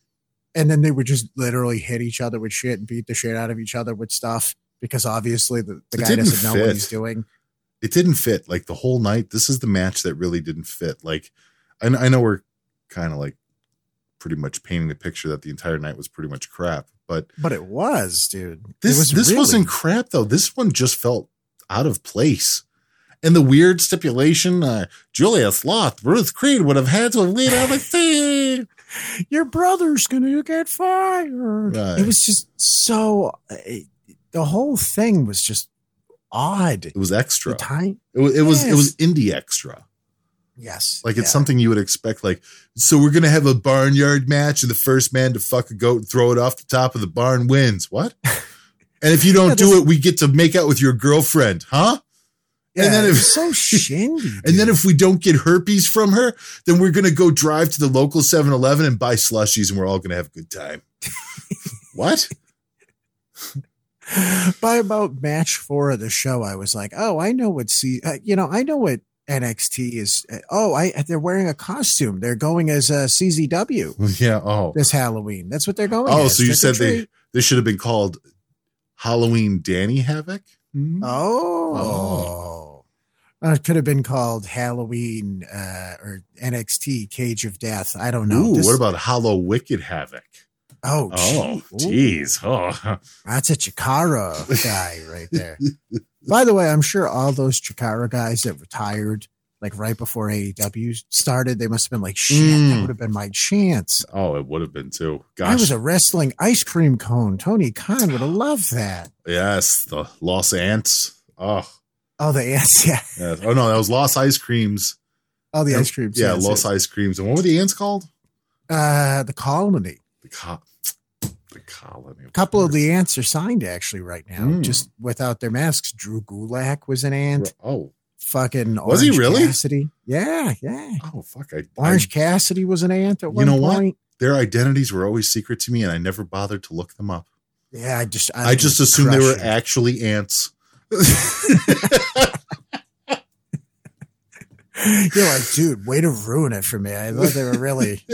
and then they would just literally hit each other with shit and beat the shit out of each other with stuff because obviously the, the guy doesn't know what he's doing. it didn't fit like the whole night. This is the match that really didn't fit. Like, I, I know we're kind of like pretty much painting the picture that the entire night was pretty much crap, but But it was, dude. this was this really- wasn't crap though. This one just felt out of place. And the weird stipulation, uh, Julius Loth, Ruth Creed would have had to have laid out a thing. your brother's gonna get fired. Right. It was just so. it- the whole thing was just odd. It was extra. Time, It was it was, it was indie extra. yes, Like it's yeah. something you would expect. Like, so we're gonna have a barnyard match, and the first man to fuck a goat and throw it off the top of the barn wins. What? And if you don't Yeah, do it, we get to make out with your girlfriend, huh? Yeah, and then if- so shindy. And then if we don't get herpes from her, then we're gonna go drive to the local 7-Eleven and buy slushies, and we're all gonna have a good time. what? by about match four of the show, I was like, oh, I know what C. Uh, you know, I know what NXT is. Uh, oh, I they're wearing a costume. They're going as a CZW Yeah. Oh. this Halloween. That's what they're going. Oh, as. so you Trick said they treat. this should have been called Halloween Danny Havoc? Oh. Uh, it could have been called Halloween uh, or NXT Cage of Death. I don't know. Ooh, This- what about Hollow Wicked Havoc? Oh, Oh, jeez. Oh, that's a Chikara guy right there. By the way, I'm sure all those Chikara guys that retired like right before AEW started, they must have been like, shit, that Mm. would have been my chance. oh, it would have been too. I was a wrestling ice cream cone. Tony Khan would have loved that. yes, the Los Ants. Oh, Oh, the ants, yeah. yes. oh no, that was Los Ice Creams. Oh, the ice cream. Yeah, yes, Los yes. Ice Creams. And what were the ants called? Uh, the colony. The co- the colony. A couple of the ants are signed actually right now, Mm. just without their masks. Drew Gulak was an ant. Oh, Fucking Was he really? Cassidy. Yeah, yeah. oh, fuck! I, Orange I- Cassidy was an ant at You one know what? point. their identities were always secret to me, and I never bothered to look them up. Yeah, I just I, just assumed they were crushing. actually ants. You're like, dude, way to ruin it for me. I thought they were really.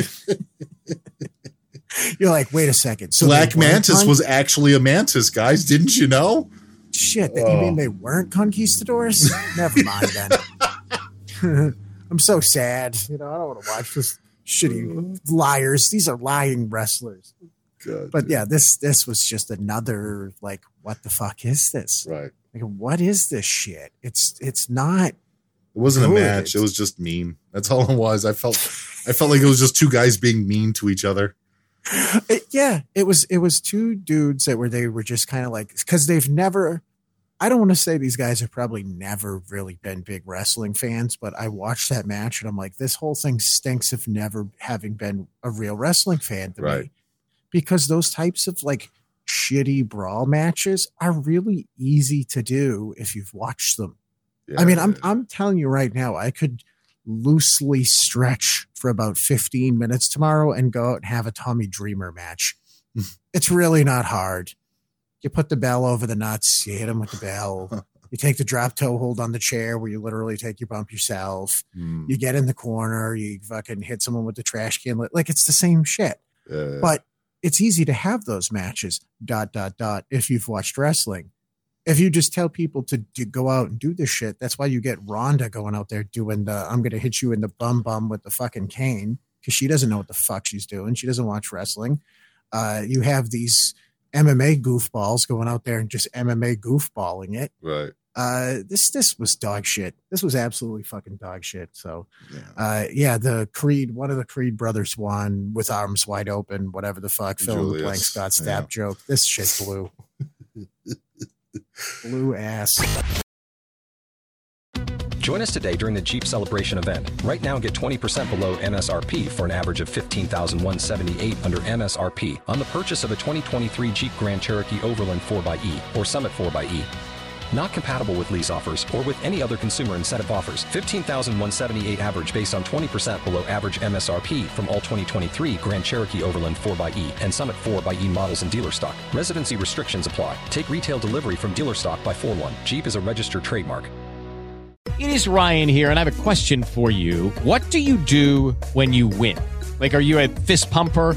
You're like, wait a second. So Black Mantis con- was actually a mantis, guys. Didn't you know? shit. That, Oh. You mean oh. they weren't conquistadors? Never mind then. I'm so sad. You know, I don't want to watch this shitty liars. These are lying wrestlers. God, But yeah, this this was just another like, what the fuck is this? right. Like, what is this shit? It's it's not. It wasn't a match. It was just mean. That's all it was. I felt I felt like it was just two guys being mean to each other. It- yeah, it was it was two dudes that were they were just kind of like because they've never. I don't want to say these guys have probably never really been big wrestling fans, but I watched that match and I'm like, this whole thing stinks of never having been a real wrestling fan to Right. me. Because those types of like shitty brawl matches are really easy to do if you've watched them. I mean, I'm I'm telling you right now, I could loosely stretch for about 15 minutes tomorrow and go out and have a Tommy Dreamer match. it's really not hard. You put the bell over the nuts, you hit him with the bell. You take the drop toe hold on the chair where you literally take your bump yourself. Hmm. You get in the corner, you fucking hit someone with the trash can. Like it's the same shit. But it's easy to have those matches, dot, dot, dot, if you've watched wrestling. If you just tell people to, go out and do this shit, that's why you get Ronda going out there doing the I'm going to hit you in the bum bum with the fucking cane because she doesn't know what the fuck she's doing. She doesn't watch wrestling. Uh, you have these MMA goofballs going out there and just MMA goofballing it. right. Uh, this this was dog shit. This was absolutely fucking dog shit. So Yeah. uh, yeah, the Creed, one of the Creed brothers won with arms wide open, whatever the fuck, fill in the Julius, blank Scott stab yeah. joke. This shit blew. blue ass. Join us today during the Jeep Celebration event. Right now, get 20% below MSRP for an average of 15178 under MSRP on the purchase of a 2023 Jeep Grand Cherokee Overland 4xE or Summit 4xE. Not compatible with lease offers or with any other consumer incentive offers. 15,178 average based on 20% below average MSRP from all 2023 Grand Cherokee Overland 4xE and Summit 4xE models in dealer stock. Residency restrictions apply. Take retail delivery from dealer stock by 4 1. Jeep is a registered trademark. It is Ryan here, and I have a question for you. What do you do when you win? Like, are you a fist pumper?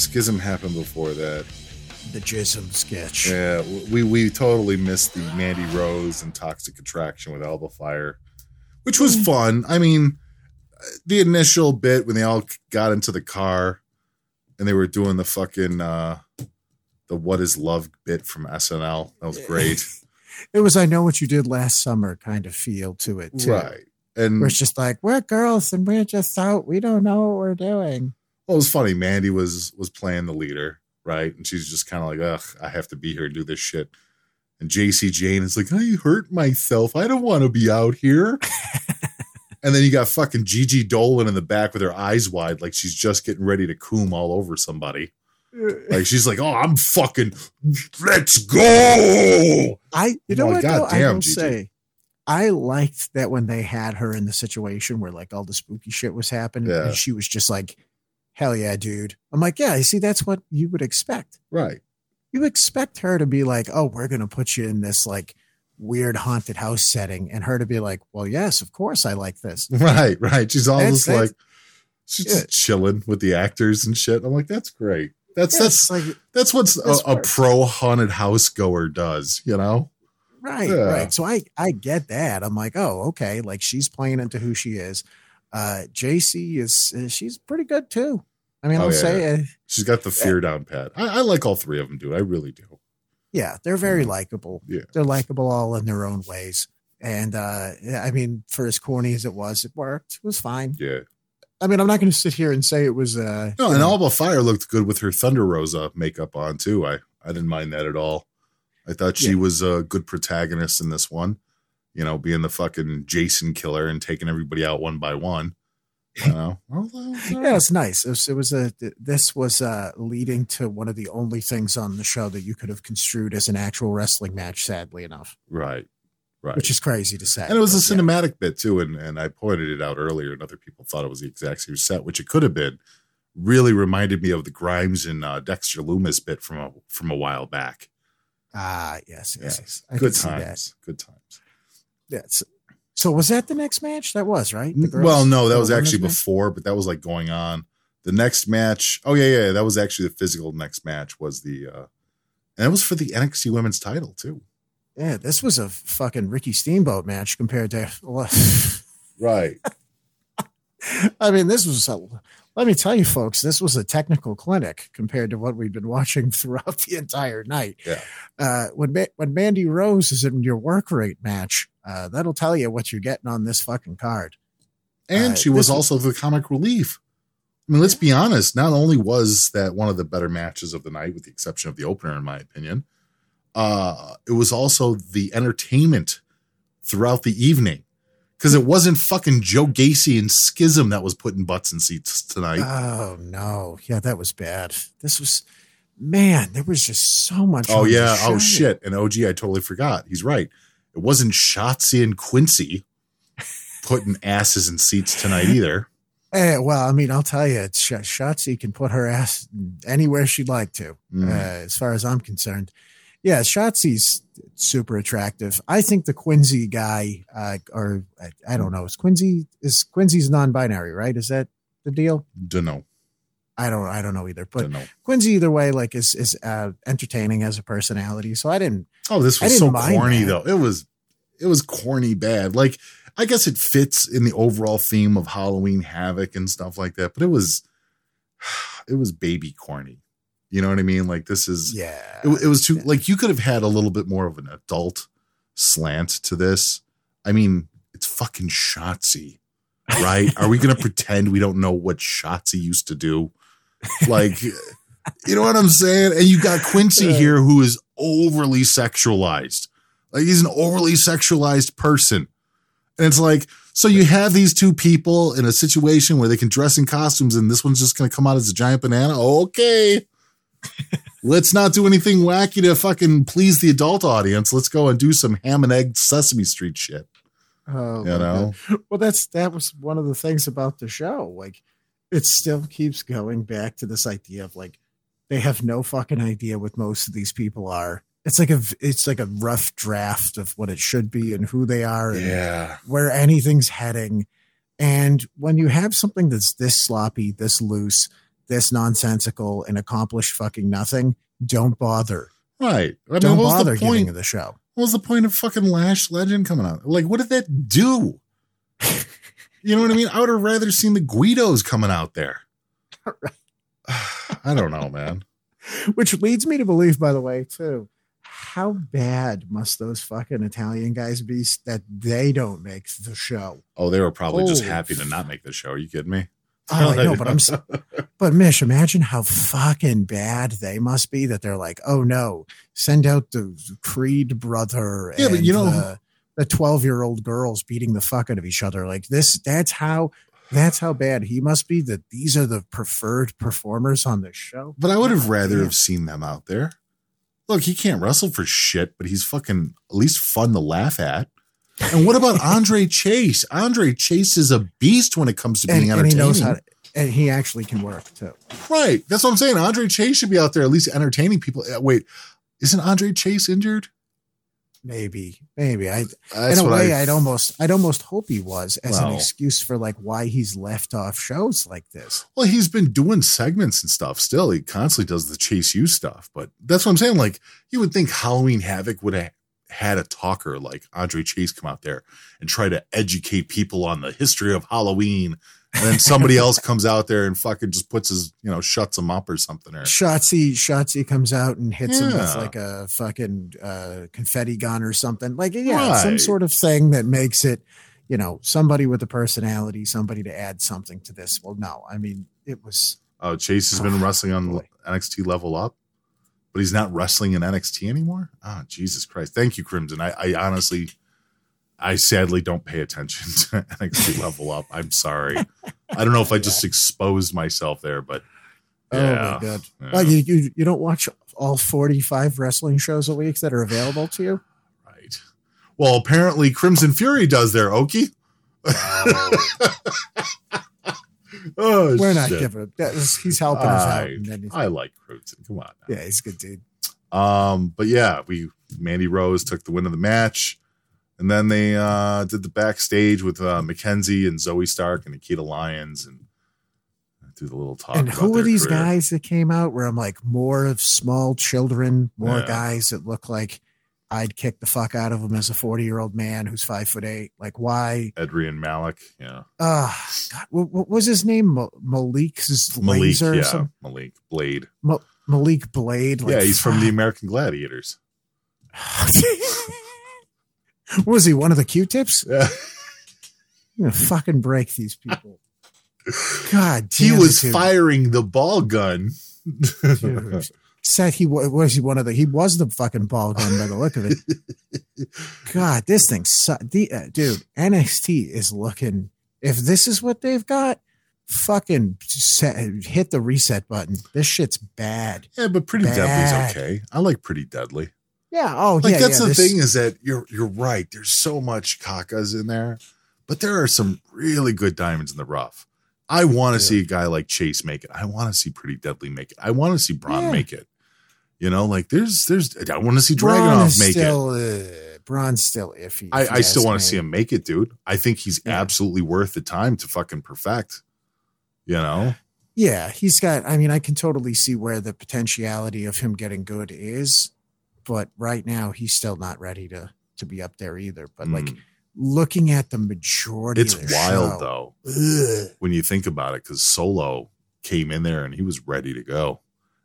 Schism happened before that. The Jism sketch. Yeah, we we totally missed the Mandy Rose and Toxic Attraction with Alba Fyre, which was fun. I mean, the initial bit when they all got into the car and they were doing the fucking uh the what is love bit from SNL. That was great. It was I know what you did last summer kind of feel to it too. right. And Where it's just like, we're girls and we're just out. We don't know what we're doing. Well, it was funny. Mandy was was playing the leader, right? And she's just kind of like, ugh, I have to be here and do this shit. And Jacy Jayne is like, I hurt myself. I don't want to be out here. and then you got fucking Gigi Dolin in the back with her eyes wide, like she's just getting ready to coom all over somebody. Like she's like, oh, I'm fucking, let's go. I, you know Oh, what? though? I goddamn, will Gigi. say, I liked that when they had her in the situation where like all the spooky shit was happening, Yeah. and she was just like, "Hell yeah, dude!" I'm like, "Yeah, you see, that's what you would expect. Right. You expect her to be like, oh, we're gonna put you in this like weird haunted house setting,' and her to be like, well, yes, of course, I like this. Right, right. She's all That's- like, that's- she's Yeah. just chilling with the actors and shit. I'm like, that's great. That's Yeah, that's like that's what a, a pro haunted house goer does, you know? Right, Yeah. right. So I I get that. I'm like, oh, okay. Like she's playing into who she is. Uh Jacy is uh, she's pretty good too. I mean, Oh, I'll yeah, say, uh, She's got the fear down pat. I, I like all three of them, dude. I really do. yeah, they're very likable. Yeah. They're likable all in their own ways. And uh I mean, for as corny as it was, it worked. It was fine. Yeah. I mean, I'm not going to sit here and say it was. uh No, you and know, Alba Fyre looked good with her Thunder Rosa makeup on too. I I didn't mind that at all. I thought she Yeah. was a good protagonist in this one. You know, being the fucking Jason killer and taking everybody out one by one. You know, Yeah, it's nice. It was, it was a. This was uh leading to one of the only things on the show that you could have construed as an actual wrestling match. Sadly enough, right, right. which is crazy to say. and it was a but yeah. cinematic bit too, and and I pointed it out earlier, and other people thought it was the exact same set, which it could have been. Really reminded me of the Grimes and uh, Dexter Lumis bit from a from a while back. Ah, yes, yes, yes. I Good see that. times, good times. Yes. So was that the next match? That was right. Well, no, that was actually before, but that was like going on. The next match, oh yeah, yeah, that was actually the physical next match was the, uh and it was for the NXT Women's Title too. Yeah, this was a fucking Ricky Steamboat match compared to. Right. I mean, this was a. Let me tell you, folks, this was a technical clinic compared to what we've been watching throughout the entire night. Yeah. Uh, when Ma- when Mandy Rose is in your work rate match, uh, that'll tell you what you're getting on this fucking card. And Uh, she was also the comic relief. I mean, let's be honest. Not only was that one of the better matches of the night, with the exception of the opener, in my opinion, uh, it was also the entertainment throughout the evening. Because it wasn't fucking Joe Gacy and Schism that was putting butts in seats tonight. Oh no, yeah, that was bad. This was, man, there was just so much. oh yeah. Oh shit. And OG, I totally forgot. He's right. It wasn't Shotzi and Quincy putting asses in seats tonight either. Eh, well, I mean, I'll tell you, it's Sh- Shotzi can put her ass anywhere she'd like to, Mm. uh, as far as I'm concerned. Yeah, Shotzi's super attractive. I think the Quincy guy, uh, or I, I don't know, is Quincy is Quincy's non-binary, right? Is that the deal? Don't know. I don't, I don't know either. But know. Quincy, either way, like is is uh, entertaining as a personality. So I didn't. Oh, this was so corny that. though. It was it was corny bad. Like I guess it fits in the overall theme of Halloween Havoc and stuff like that, but it was it was baby corny. You know what I mean? Like this is Yeah, it, it was too like you could have had a little bit more of an adult slant to this. I mean, it's fucking Shotzi, right? Are we gonna pretend we don't know what Shotzi used to do? Like, you know what I'm saying? And you got Quincy here who is overly sexualized. Like he's an overly sexualized person. And it's like, so you have these two people in a situation where they can dress in costumes and this one's just gonna come out as a giant banana. Okay. Let's not do anything wacky to fucking please the adult audience. Let's go and do some ham and egg Sesame Street shit. Oh, You know? God. Well, that's that was one of the things about the show. Like, it still keeps going back to this idea of like they have no fucking idea what most of these people are. It's like a it's like a rough draft of what it should be and who they are and Yeah. where anything's heading. And when you have something that's this sloppy, this loose, this nonsensical, and accomplished fucking nothing, don't bother. Right. I mean, don't what was bother the point? giving the show. What was the point of fucking Lash Legend coming out? Like, what did that do? you know what I mean? I would have rather seen the Guidos coming out there. I don't know, man. Which leads me to believe, by the way, too, how bad must those fucking Italian guys be that they don't make the show? Oh, they were probably just happy to not make the show. Are you kidding me? Oh, I know, but I'm, s- but Mish, imagine how fucking bad they must be that they're like, oh no, send out the Creed brother Yeah, but and you know- the, the 12 year old girls beating the fuck out of each other. Like this, that's how, that's how bad he must be that these are the preferred performers on the show. But I would have rather have seen them out there. Look, he can't wrestle for shit, but he's fucking at least fun to laugh at. And what about Andre Chase? Andre Chase is a beast when it comes to being and, and he entertaining. knows how to, and he actually can work too. Right. That's what I'm saying. Andre Chase should be out there at least entertaining people. Uh, Wait, isn't Andre Chase injured? Maybe, maybe. I That's in a way, I- I'd almost, I'd almost hope he was as an excuse for like why he's left off shows like this. Well, he's been doing segments and stuff still. He constantly does the Chase U stuff. But that's what I'm saying. Like, you would think Halloween Havoc would have had a talker like Andre Chase come out there and try to educate people on the history of Halloween. And then somebody else comes out there and fucking just puts his, you know, shuts him up or something. Or Shotzi, Shotzi comes out and hits him with like a fucking uh, confetti gun or something. Like, yeah, some sort of thing that makes it, you know, somebody with a personality, somebody to add something to this. Well, no, I mean, it was. oh, Chase has been Oh, wrestling on boy. NXT level up, but he's not wrestling in NXT anymore. Oh, Jesus Christ. Thank you, Crimson. I, I honestly, I sadly don't pay attention to NXT level up. I'm sorry. I don't know if I just exposed myself there, but Oh my god! Yeah. Well, you, you you don't watch all forty five wrestling shows a week that are available to you? Right. Well, apparently Crimson Fury does there, Okie. oh, We're not shit. giving. That is, he's helping us out. I, and I like Crimson. Come on. now. yeah, he's a good dude. Um, but yeah, we Mandy Rose took the win of the match. And then they uh, did the backstage with uh, Mackenzie and Zoey Stark and Nikita Lyons and do the little talk. and who are these career. guys that came out where I'm like more of small children, more Yeah. guys that look like I'd kick the fuck out of him as a 40 year old man who's five foot eight. Like why? Adrian Malik, yeah, Uh, God, what, what was his name? Ma- Malik's Malik, Laser or yeah, something? Malik Blade. Ma- Malik Blade. Like, yeah, he's from the. American Gladiators. was he one of the Q-tips? Yeah. I'm gonna fucking break these people. God, He was dude. firing the ball gun. Dude. Said he wa- was he one of the he was the fucking ball gun by the look of it. God, this thing, su- the uh, dude, NXT is looking. If this is what they've got, fucking set, hit the reset button. This shit's bad. yeah, but Pretty Bad. Deadly's okay. I like Pretty Deadly. Yeah. Oh, like yeah. that's yeah, the this- thing is that you're you're right. There's so much cacas in there, but there are some really good diamonds in the rough. I want to see a guy like Chase make it. I want to see Pretty Deadly make it. I want to see Bron Yeah. make it. You know, like there's there's I want to see is make it. still, Uh, Bron's still iffy. if I, I still want to see him make it, dude. I think he's absolutely worth the time to fucking perfect. You know, Yeah, he's got. I mean, I can totally see where the potentiality of him getting good is, but right now he's still not ready to to be up there either. But like Mm. looking at the majority, it's their wild show, though Ugh. when you think about it, because Solo came in there and he was ready to go,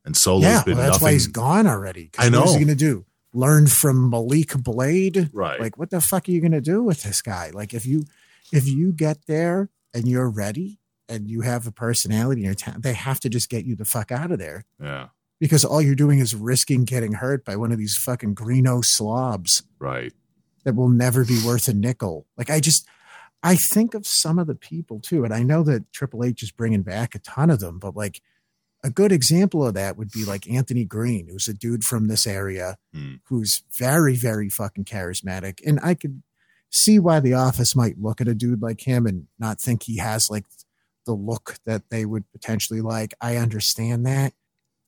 and Solo's yeah, been well, that's nothing. why he's gone already. I know. What is he going to do? Learn from Malik Blade? Right. Like, what the fuck are you going to do with this guy? Like, if you if you get there and you're ready and you have a personality in your town, they have to just get you the fuck out of there. Yeah, because all you're doing is risking getting hurt by one of these fucking greeno slobs right. that will never be worth a nickel. Like I just, I think of some of the people too, and I know that Triple H is bringing back a ton of them, but like a good example of that would be like Anthony Greene, who's a dude from this area Hmm. who's very, very fucking charismatic, and I could see why the office might look at a dude like him and not think he has like the look that they would potentially like. I understand that,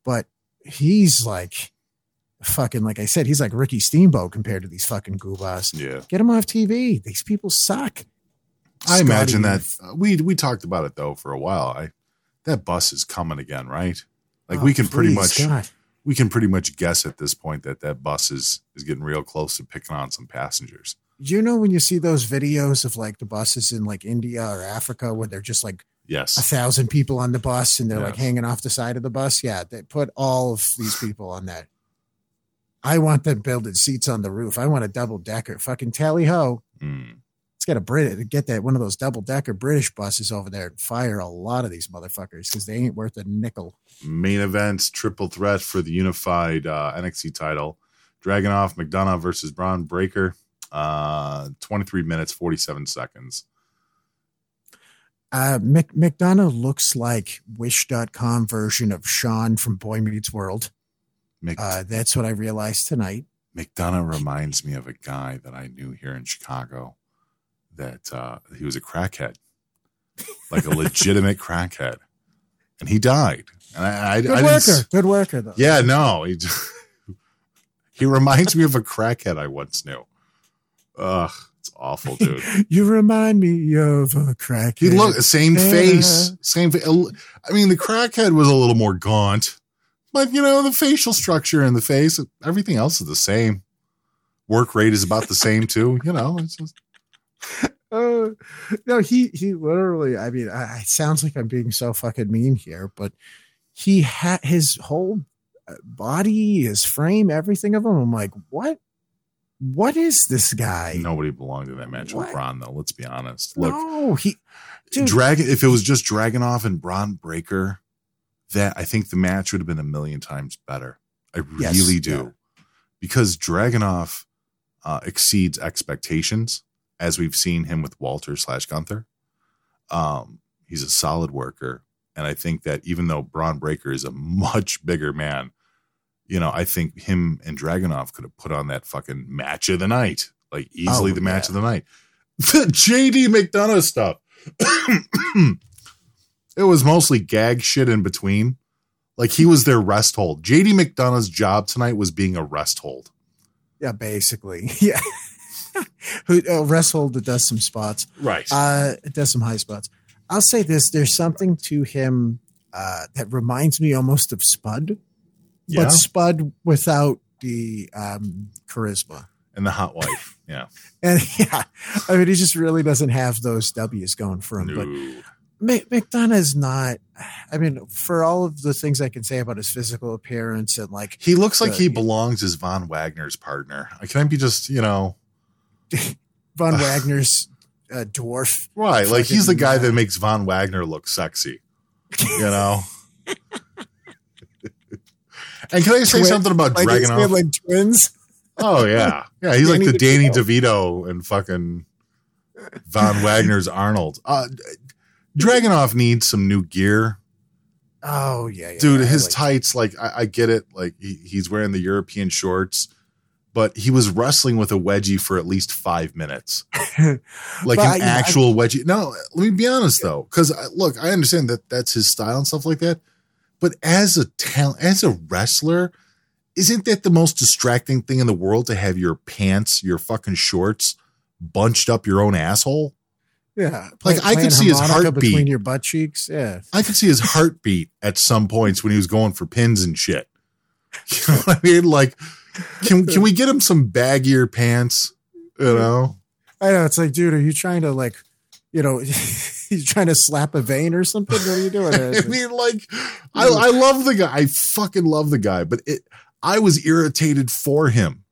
but he's like fucking like I said, he's like Ricky Steamboat compared to these fucking goobas. Yeah. Get him off TV. These people suck. I imagine that uh, we we talked about it though for a while. I that bus is coming again, right? Like Oh, we can pretty much God. we can pretty much guess at this point that that bus is is getting real close to picking on some passengers. You know when you see those videos of like the buses in like India or Africa where they're just like yes a thousand people on the bus and they're like hanging off the side of the bus. Yeah, they put all of these people on that. I want them building seats on the roof. I want a double decker. Fucking tally ho. Mm. Get a Brit get that one of those double decker British buses over there and fire a lot of these motherfuckers because they ain't worth a nickel. main events, triple threat for the unified uh, NXT title. Dragunov McDonough versus Bron Breakker. Uh, 23 minutes 47 seconds. Uh, Mc, McDonough looks like Wish.com version of Shawn from Boy Meets World. Mc, Uh, that's what I realized tonight. McDonough reminds me of a guy that I knew here in Chicago. That uh, he was a crackhead, like a legitimate crackhead, and he died. And I, I, Good I worker. Good worker, though. Yeah, no, he, he reminds me of a crackhead I once knew. Ugh, it's awful, dude. You remind me of a crackhead. He look same Yeah. face, same. Fa- I mean, the crackhead was a little more gaunt, but you know the facial structure and the face, everything else is the same. Work rate is about the same too. You know, it's just, Uh, no, he he literally. I mean, I, it sounds like I'm being so fucking mean here, but he had his whole uh, body, his frame, everything of him. I'm like, what? What is this guy? nobody belonged to that match with What? Bron, though. Let's be honest. Look, no, he. Dude, Dragon. If it was just Dragunov and Bron Breakker, that I think the match would have been a million times better. I Yes, really do, yeah. because Dragunov uh, exceeds expectations, as we've seen him with Walter slash Gunther. Um, he's a solid worker, and I think that even though Bron Breakker is a much bigger man, you know, I think him and Dragunov could have put on that fucking match of the night, like easily Oh, the match yeah. of the night. The JD McDonough stuff. it was mostly gag shit in between. Like he was their rest hold. JD McDonough's job tonight was being a rest hold. yeah, basically, yeah. Who uh, wrestled that does some spots. Right. Uh, it does some high spots. I'll say this: there's something to him uh, that reminds me almost of Spud, Yeah. but Spud without the um, charisma. and the hot wife. Yeah. And yeah, I mean, he just really doesn't have those W's going for him. But Mc- McDonough's not. I mean, for all of the things I can say about his physical appearance and like He looks like he belongs as Von Wagner's partner. Can I be just, you know, Von Wagner's uh, dwarf. right? Like he's the guy that makes Von Wagner look sexy. You know. and can I say twin- something about like Dragunov? like twins. Oh yeah, yeah. He's like Danny the Danny DeVito. DeVito and fucking Von Wagner's Arnold. Uh, Dragunov needs some new gear. Oh yeah, yeah dude I his like- tights like I, I get it like he, he's wearing the european shorts but he was wrestling with a wedgie for at least five minutes like an I- I- actual wedgie no let me be honest though because look i understand that that's his style and stuff like that but as a talent as a wrestler isn't that the most distracting thing in the world to have your pants your fucking shorts bunched up your own asshole Yeah, Like, I could see his heartbeat. between your butt cheeks. Yeah, I could see his heartbeat at some points when he was going for pins and shit. You know what I mean? Like, can can we get him some baggier pants? You know? I know. It's like, dude, are you trying to like, you know, you trying to slap a vein or something? What are you doing? I mean, like, I, I love the guy. I fucking love the guy, but it, I was irritated for him.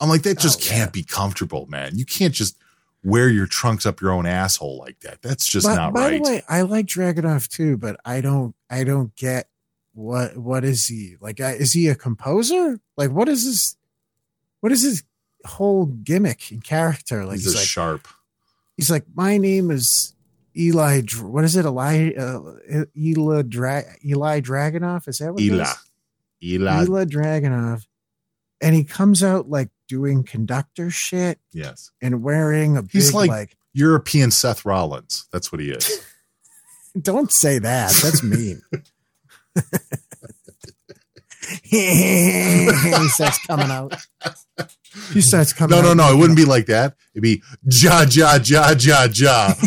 I'm like, that just oh, can't be comfortable, man. You can't just wear your trunks up your own asshole like that. That's just But not by right. the way, I like Dragunov too, but I don't. I don't get what what is he like? uh, Is he a composer? Like, what is his? What is his whole gimmick and character? Like, he's, a like, sharp. he's like, my name is Eli. What is it? Eli uh, Eli Dra- Eli Dragunov? Is that what is? Ela. Ela Dragunov, and he comes out like doing conductor shit Yes. and wearing a He's big like, like. European Seth Rollins. That's what he is. Don't say that. That's mean. he starts coming out. He starts coming. No, no, out. no. It wouldn't be like that. It'd be ja, ja, ja, ja, ja.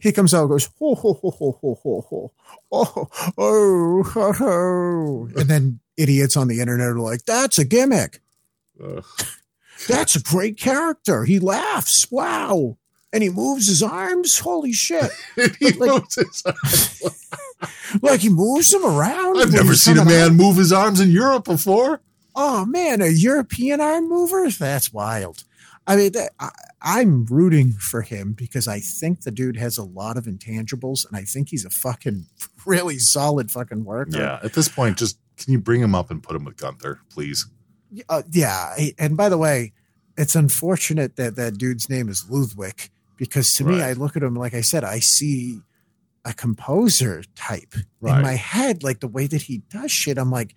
He comes out and goes ho ho ho ho ho ho ho oh oh ho, ho. and then idiots on the internet are like, "That's a gimmick. That's a great character. He laughs. Wow." And he moves his arms. Holy shit! he like, moves his arms. Like he moves them around. I've never seen a man out. move his arms in Europe before. Oh man, a European arm mover? That's wild. I mean, I, I'm rooting for him because I think the dude has a lot of intangibles, and I think he's a fucking really solid fucking worker. Yeah. At this point, just can you bring him up and put him with Gunther, please? Uh, yeah. And by the way, it's unfortunate that that dude's name is Ludwig because to me, I look at him like I said, I see a composer type Right. in my head, like the way that he does shit. I'm like,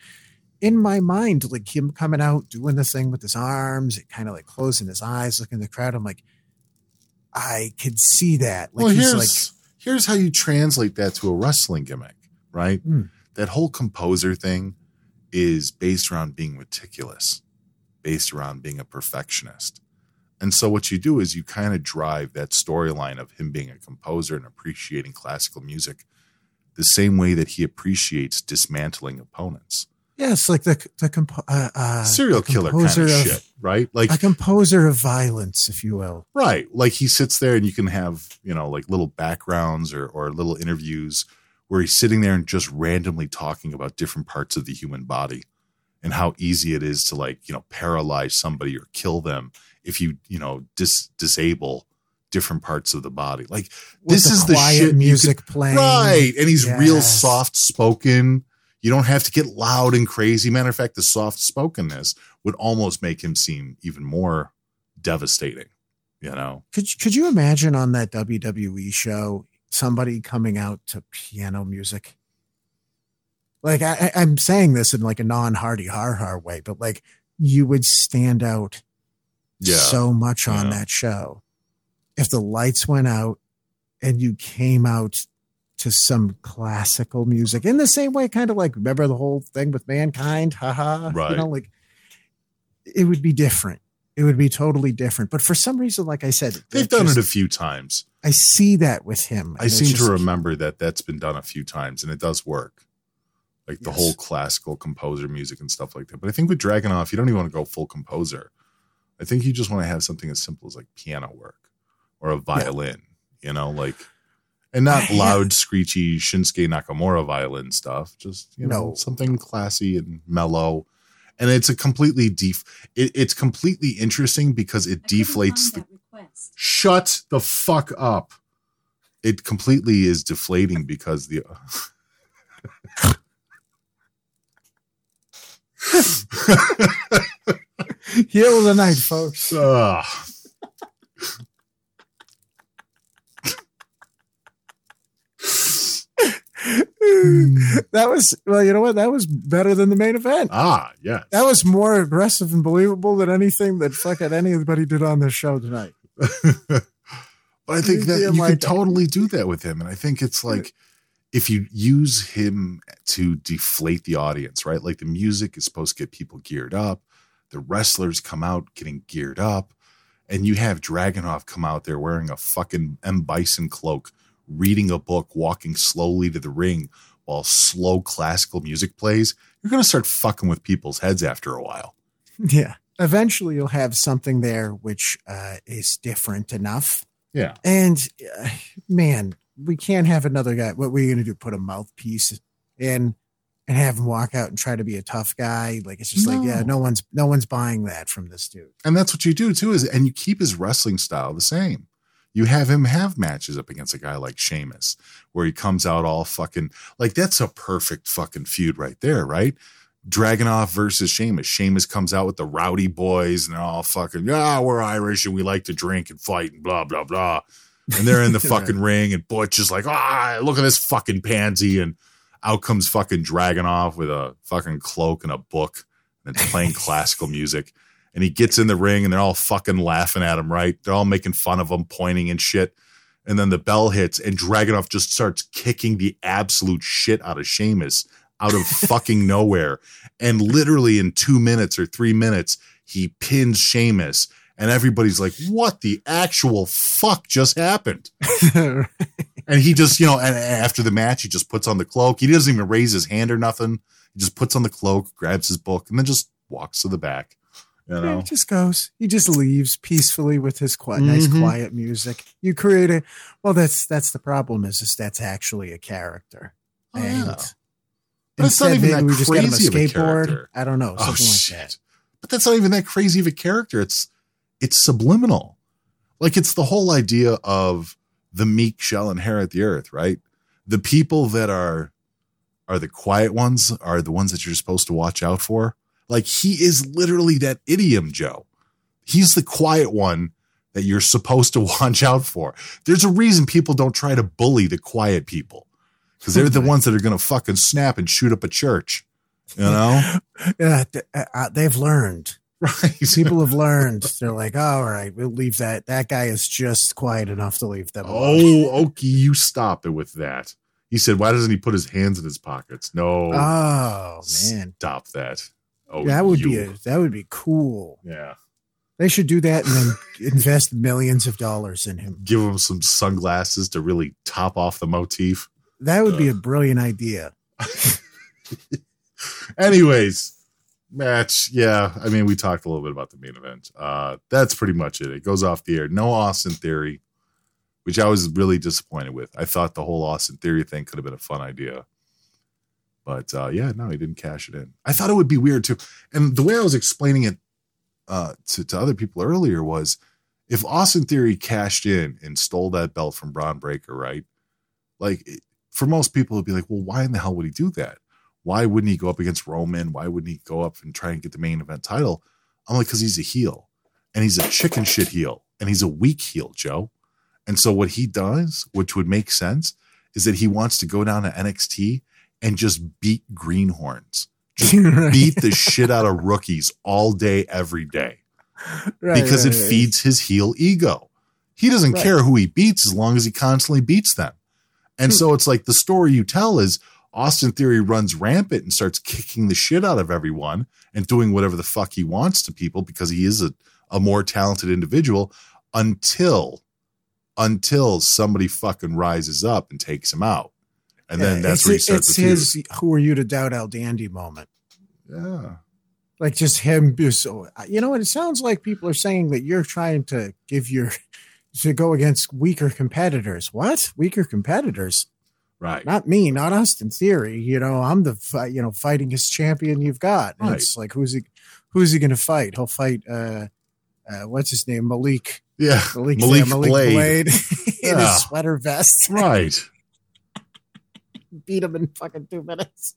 in my mind, like him coming out doing the thing with his arms, it kind of like closing his eyes, looking at the crowd. I'm like, I could see that. Like well, he's here's like, here's how you translate that to a wrestling gimmick, right? Hmm. That whole composer thing is based around being meticulous, based around being a perfectionist. And so what you do is you kind of drive that storyline of him being a composer and appreciating classical music the same way that he appreciates dismantling opponents. yes, like the the compo- uh, uh, Serial the killer kind of composer shit, right? Like a composer of violence, if you will. Right. Like he sits there and you can have, you know, like little backgrounds or, or little interviews where he's sitting there and just randomly talking about different parts of the human body and how easy it is to like, you know, paralyze somebody or kill them if you, you know, dis- disable different parts of the body. Like With this the is the shit music could- playing. Right. And he's real soft spoken. You don't have to get loud and crazy. Matter of fact, the soft spokenness would almost make him seem even more devastating, you know? Could could you imagine on that WWE show somebody coming out to piano music? Like I, I'm saying this in like a non-hardy har har way, but like you would stand out Yeah. so much on Yeah. that show if the lights went out and you came out to some classical music in the same way, kind of like remember the whole thing with mankind, haha. Right. You know, like it would be different. it would be totally different. But for some reason, like I said, They've done just- it a few times. I see that with him. I seem just to remember that that's been done a few times and it does work. Like the Yes. whole classical composer music and stuff like that. But I think with Dragunov, you don't even want to go full composer. I think you just want to have something as simple as like piano work or a violin, you know, like, and not Yeah. loud, screechy Shinsuke Nakamura violin stuff. Just, you know, No. something classy and mellow. And it's a completely def, it, it's completely interesting because it deflates the, shut the fuck up. It completely is deflating because the uh, Heal the night, folks. Ugh. that was well, you know what? That was better than the main event. ah, yes. That was more aggressive and believable than anything that fucking anybody did on this show tonight. but I think that you like- could totally do that with him. And I think it's like if you use him to deflate the audience, right? Like the music is supposed to get people geared up. The wrestlers come out getting geared up. And you have Dragunov come out there wearing a fucking M. Bison cloak, reading a book, walking slowly to the ring while slow classical music plays. You're going to start fucking with people's heads after a while. Yeah. Eventually, you'll have something there which uh, is different enough. Yeah. And uh, man, we can't have another guy. What we're going to do? Put a mouthpiece in and have him walk out and try to be a tough guy? Like it's just like, yeah, No. no one's no one's buying that from this dude. And that's what you do too, is and you keep his wrestling style the same. You have him have matches up against a guy like Sheamus, where he comes out all fucking like that's a perfect fucking feud right there, right? Dragunov versus Sheamus. Sheamus comes out with the rowdy boys and they're all fucking, yeah, we're Irish and we like to drink and fight and blah, blah, blah. And they're in the fucking ring and Butch is like, ah, look at this fucking pansy. And out comes fucking Dragunov with a fucking cloak and a book and it's playing classical music. And he gets in the ring and they're all fucking laughing at him, right? They're all making fun of him, pointing and shit. And then the bell hits and Dragunov just starts kicking the absolute shit out of Sheamus out of fucking nowhere. And literally in two minutes or three minutes, he pins Sheamus. And everybody's like, what the actual fuck just happened? And he just, you know, and after the match, he just puts on the cloak. He doesn't even raise his hand or nothing. He just puts on the cloak, grabs his book, and then just walks to the back. You know, he just goes. He just leaves peacefully with his qui- nice, Mhm. quiet music. You create a well. That's that's the problem. Is is that's actually a character. Oh, and yeah. But it's not instead, even maybe that we just get him a crazy of a skateboard. character. I don't know, Oh, something like shit. that. but that's not even that crazy of a character. It's it's subliminal. Like it's the whole idea of the meek shall inherit the earth, right? The people that are are the quiet ones are the ones that you're supposed to watch out for. Like he is literally that idiom, Joe. He's the quiet one that you're supposed to watch out for. There's a reason people don't try to bully the quiet people because they're the ones that are going to fucking snap and shoot up a church. You know? Yeah, uh, uh, they've learned. Right. People have learned. They're like, oh, all right, we'll leave that. That guy is just quiet enough to leave them. alone. Oh, Okie, you stop it with that. He said, "Why doesn't he put his hands in his pockets?" No, Oh man, stop that. Oh, that would be a, that would be cool. yeah. They should do that and then invest millions of dollars in him. Give him some sunglasses to really top off the motif. That would be a brilliant idea. Anyways, match. Yeah, I mean, we talked a little bit about the main event. Uh, that's pretty much it. It goes off the air. No Austin Theory, which I was really disappointed with. I thought the whole Austin Theory thing could have been a fun idea. But uh, yeah, no, he didn't cash it in. I thought it would be weird too. And the way I was explaining it uh, to, to other people earlier was if Austin Theory cashed in and stole that belt from Bron Breakker, right? Like it- for most people, it'd be like, well, why in the hell would he do that? Why wouldn't he go up against Roman? Why wouldn't he go up and try and get the main event title? I'm like, because he's a heel and he's a chicken shit heel and he's a weak heel, Joe. And so what he does, which would make sense, is that he wants to go down to NXT and just beat greenhorns, just Right. beat the shit out of rookies all day, every day, Right, because right, it feeds his heel ego. He doesn't care who he beats as long as he constantly beats them. And hmm. so it's like the story you tell is Austin Theory runs rampant and starts kicking the shit out of everyone and doing whatever the fuck he wants to people because he is a, a more talented individual until until somebody fucking rises up and takes him out. And then Yeah, that's where he starts it's his who are you to doubt El Dandy moment. Yeah. Like just him so you know what it sounds like people are saying that you're trying to give your to go against weaker competitors. What? Weaker competitors? Right. Not me, not Austin Theory. You know, I'm the fi- you know fighting his champion you've got. And Right. It's like who's he who's he going to fight? He'll fight uh uh what's his name? Malik. Yeah. Malik, Malik yeah, Malik Blade. Blade, in Yeah. his sweater vest. Right. Beat him in fucking two minutes.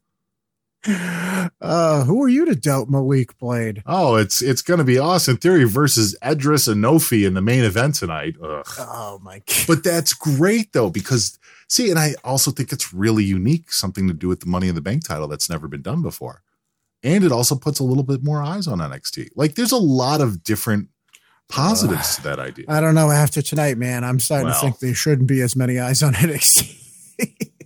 Uh, who are you to doubt Malik Blade? Oh, it's it's gonna be Austin Theory versus Edris Enofé in the main event tonight. Ugh. Oh my god! But that's great though, because see, and I also think it's really unique, something to do with the Money in the Bank title that's never been done before. And it also puts a little bit more eyes on NXT. Like there's a lot of different positives to that idea. I don't know. After tonight, man, I'm starting Well. to think there shouldn't be as many eyes on NXT.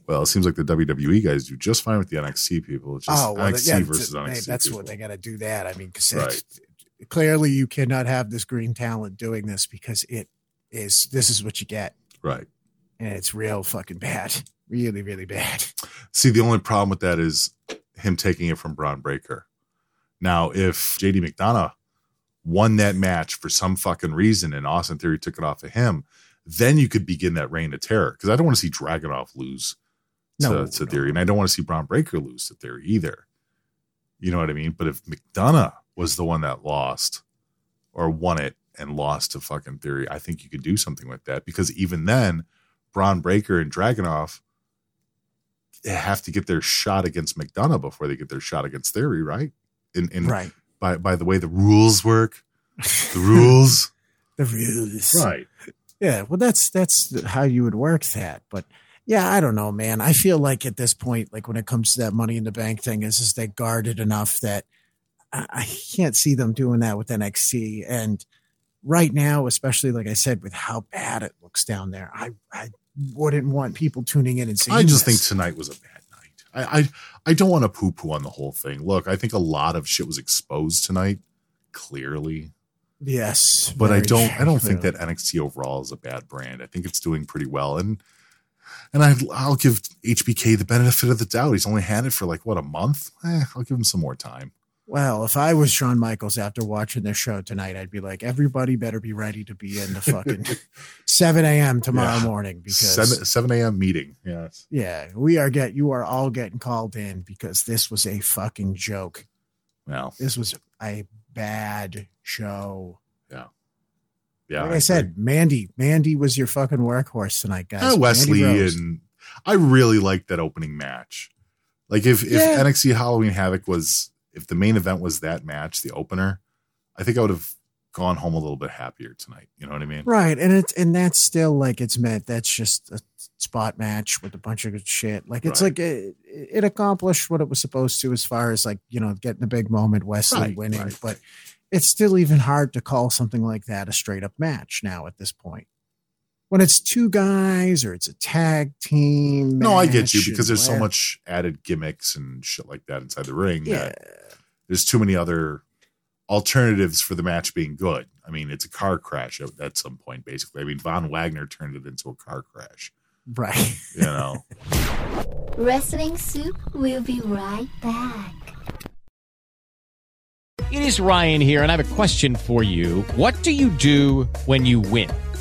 Well, it seems like the WWE guys do just fine with the NXT people. It's just oh well, NXT yeah, versus NXT. that's people. what they got to do. That I mean, because Right. clearly you cannot have this green talent doing this because it is. This is what you get, Right. And it's real fucking bad, really, really bad. See, the only problem with that is him taking it from Bron Breakker. Now, if JD McDonagh won that match for some fucking reason and Austin Theory took it off of him, then you could begin that reign of terror. Because I don't want to see Dragunov lose to, No, to Theory, and I don't want to see Bron Breakker lose to Theory either. You know what I mean? But if McDonough was the one that lost or won it and lost to fucking Theory, I think you could do something with that. Because even then, Bron Breakker and Dragunov have to get their shot against McDonagh before they get their shot against Theory, right? In, in Right. by by the way the rules work, the rules, The rules, right? Yeah, well, that's that's how you would work that. But yeah, I don't know, man. I feel like at this point, like when it comes to that money in the bank thing, is is they guarded enough that I, I can't see them doing that with NXT. And right now, especially like I said, with how bad it looks down there, I I wouldn't want people tuning in and seeing. I just this. think tonight was a bad night. I I, I don't want to poo poo on the whole thing. Look, I think a lot of shit was exposed tonight, clearly. yes, But I don't I don't think that NXT overall is a bad brand. I think it's doing pretty well. And and I I'll give HBK the benefit of the doubt. He's only had it for like what a month. Eh, I'll give him some more time. Well, if I was Shawn Michaels after watching this show tonight, I'd be like, everybody better be ready to be in the fucking 7 a.m. tomorrow Yeah. morning because Seven seven a.m. meeting. Yes. yeah, we are get you are all getting called in because this was a fucking joke. Well, This was a bad show. yeah. Yeah. like I, agree. said, Mandy, Mandy was your fucking workhorse tonight, guys. Uh, Wes Lee and I really liked that opening match. Like if if Yeah. NXT Halloween Havoc was if the main event was that match, the opener, I think I would have gone home a little bit happier tonight. You know what I mean? Right, and it's and that's still like it's meant. That's just a spot match with a bunch of good shit. Like it's Right. like it, it accomplished what it was supposed to, as far as like you know getting the big moment, Wes Lee Right, winning. right. But it's still even hard to call something like that a straight up match now at this point. When it's two guys or it's a tag team. No, I get you because there's so much added gimmicks and shit like that inside the ring Yeah, that there's too many other alternatives for the match being good. I mean, it's a car crash at, at some point, basically. I mean, Von Wagner turned it into a car crash. right. You know, Wrestling Soup will be right back. It is Ryan here, and I have a question for you. What do you do when you win?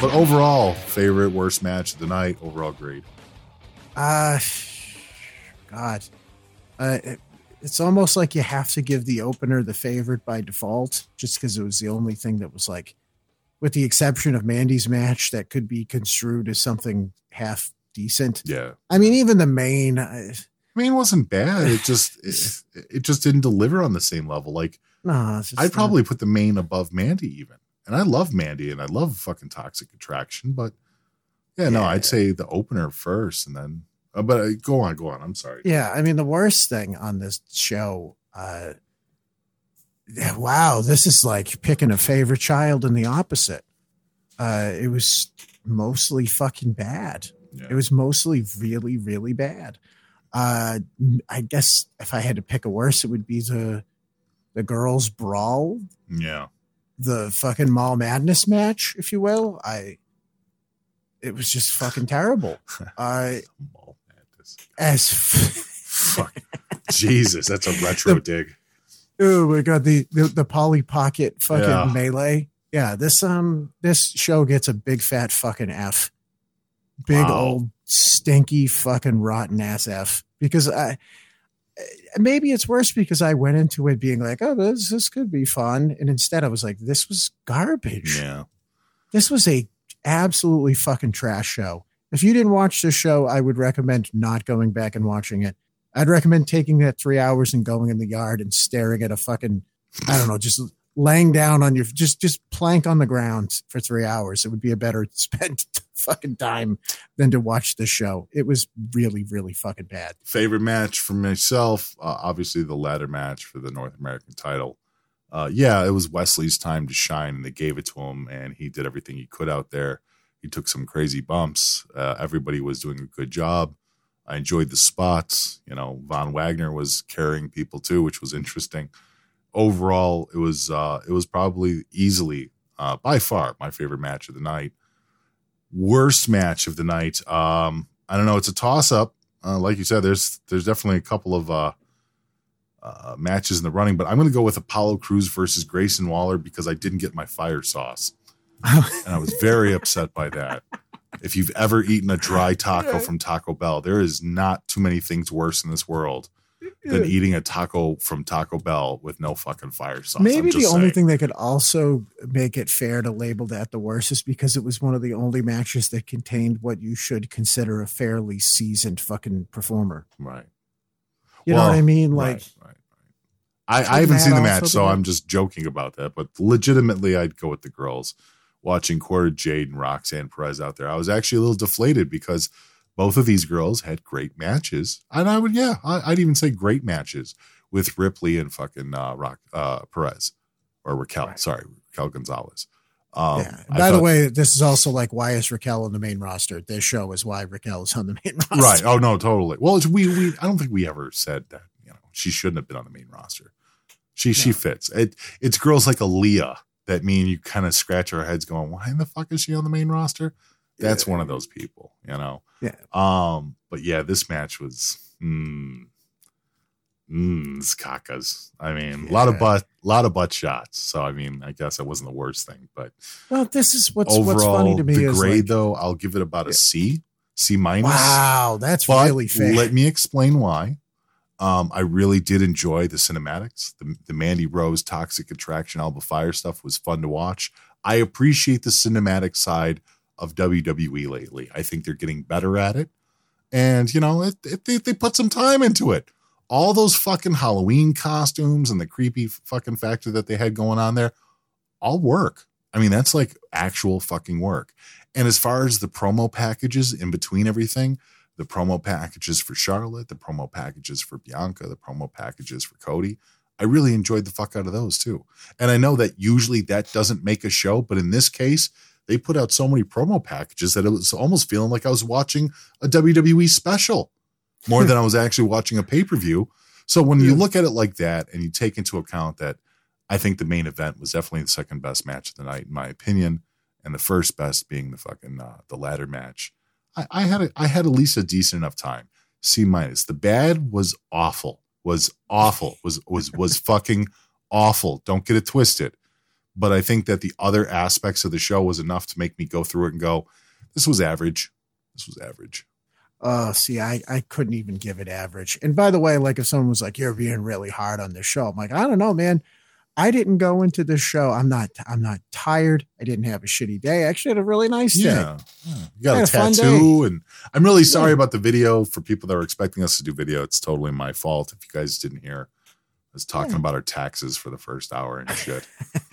But overall, favorite worst match of the night. Overall grade. Uh, God, uh, it, it's almost like you have to give the opener the favorite by default, just because it was the only thing that was like, with the exception of Mandy's match, that could be construed as something half decent. Yeah. I mean, even the main. I mean, it wasn't bad. It just it, it just didn't deliver on the same level. Like no, I'd not- probably put the main above Mandy even. And I love Mandy and I love fucking Toxic Attraction, but yeah, no, I'd say the opener first and then uh, but uh, go on, go on. I'm sorry. Yeah, I mean the worst thing on this show. Uh, yeah, wow, this is like picking a favorite child and the opposite. Uh, it was mostly fucking bad. It was mostly really, really bad. Uh, I guess if I had to pick a worse, it would be the the girls' brawl, Yeah. The fucking mall madness match, if you will. I it was just fucking terrible. I mall madness as Fuck. Jesus, that's a retro dig. Oh my god, the the, the Polly Pocket fucking Yeah. melee. Yeah, this um this show gets a big fat fucking F. Big Wow. old stinky fucking rotten ass F. Because I maybe it's worse because I went into it being like, oh, this this could be fun. And instead I was like, this was garbage. Yeah. This was a absolutely fucking trash show. If you didn't watch this show, I would recommend not going back and watching it. I'd recommend taking that three hours and going in the yard and staring at a fucking, I don't know, just laying down on your, just just plank on the ground for three hours. It would be a better spent fucking time than to watch the show. It was really, really fucking bad. Favorite match for myself, uh, obviously the ladder match for the North American title. Uh, yeah, it was Wes Lee's time to shine, and they gave it to him, and he did everything he could out there. He took some crazy bumps. Uh, everybody was doing a good job. I enjoyed the spots. You know, Von Wagner was carrying people too, which was interesting. Overall, it was uh, it was probably easily uh, by far my favorite match of the night. Worst match of the night. Um, I don't know. It's a toss up. Uh, like you said, there's there's definitely a couple of uh, uh, matches in the running, but I'm going to go with Apollo Crews versus Grayson Waller because I didn't get my fire sauce, and I was very upset by that. If you've ever eaten a dry taco from Taco Bell, there is not too many things worse in this world than eating a taco from Taco Bell with no fucking fire sauce. Maybe the just only thing that could also make it fair to label that the worst is because it was one of the only matches that contained what you should consider a fairly seasoned fucking performer. Right. You know what I mean? Like, I, Couldn't I haven't seen the match, so? I'm just joking about that. But legitimately, I'd go with the girls. Watching Cora Jade and Roxanne Perez out there, I was actually a little deflated because both of these girls had great matches, and I would, yeah, I, I'd even say great matches with Ripley and fucking uh, Rock uh, Perez or Raquel. Sorry, Raquel Gonzalez. Um, yeah. By the way, this is also like why is Raquel on the main roster? This show is why Raquel is on the main roster. right? Oh no, totally. Well, it's, we we I don't think we ever said that. You know, she shouldn't have been on the main roster. She she fits. It it's girls like Aaliyah that mean you kind of scratch our heads going, why in the fuck is she on the main roster? That's one of those people, you know. Yeah. Um, but yeah, this match was mm, mm, cakas. I mean, a lot of butt, a lot of butt shots. So I mean, I guess that wasn't the worst thing, but Well, this is what's overall, what's funny to me the grade like, though, I'll give it about a C, C minus. wow, that's But really fair. Let me explain why. Um, I really did enjoy the cinematics. The, the Mandy Rose Toxic Attraction Alba Fyre stuff was fun to watch. I appreciate the cinematic side of WWE lately. I think they're getting better at it. And, you know, it, it, they, they put some time into it. All those fucking Halloween costumes and the creepy fucking factor that they had going on there, all work. I mean, that's like actual fucking work. And as far as the promo packages in between everything, the promo packages for Charlotte, the promo packages for Bianca, the promo packages for Cody, I really enjoyed the fuck out of those too. And I know that usually that doesn't make a show, but in this case, they put out so many promo packages that it was almost feeling like I was watching a WWE special more than I was actually watching a pay per view. So when you look at it like that and you take into account that I think the main event was definitely the second best match of the night, in my opinion, and the first best being the fucking uh, the ladder match. I, I had a, I had at least a decent enough time. C minus. The bad was awful. Was awful. Was was was fucking awful. Don't get it twisted. But I think that the other aspects of the show was enough to make me go through it and go, this was average. This was average. Oh, see, I, I couldn't even give it average. And by the way, like if someone was like, you're being really hard on this show, I'm like, I don't know, man. I didn't go into this show. I'm not, I'm not tired. I didn't have a shitty day. I actually had a really nice day. Yeah. yeah. You got a tattoo, and I'm really sorry Yeah. about the video for people that were expecting us to do video. It's totally my fault. If you guys didn't hear, I was talking Yeah. about our taxes for the first hour and shit.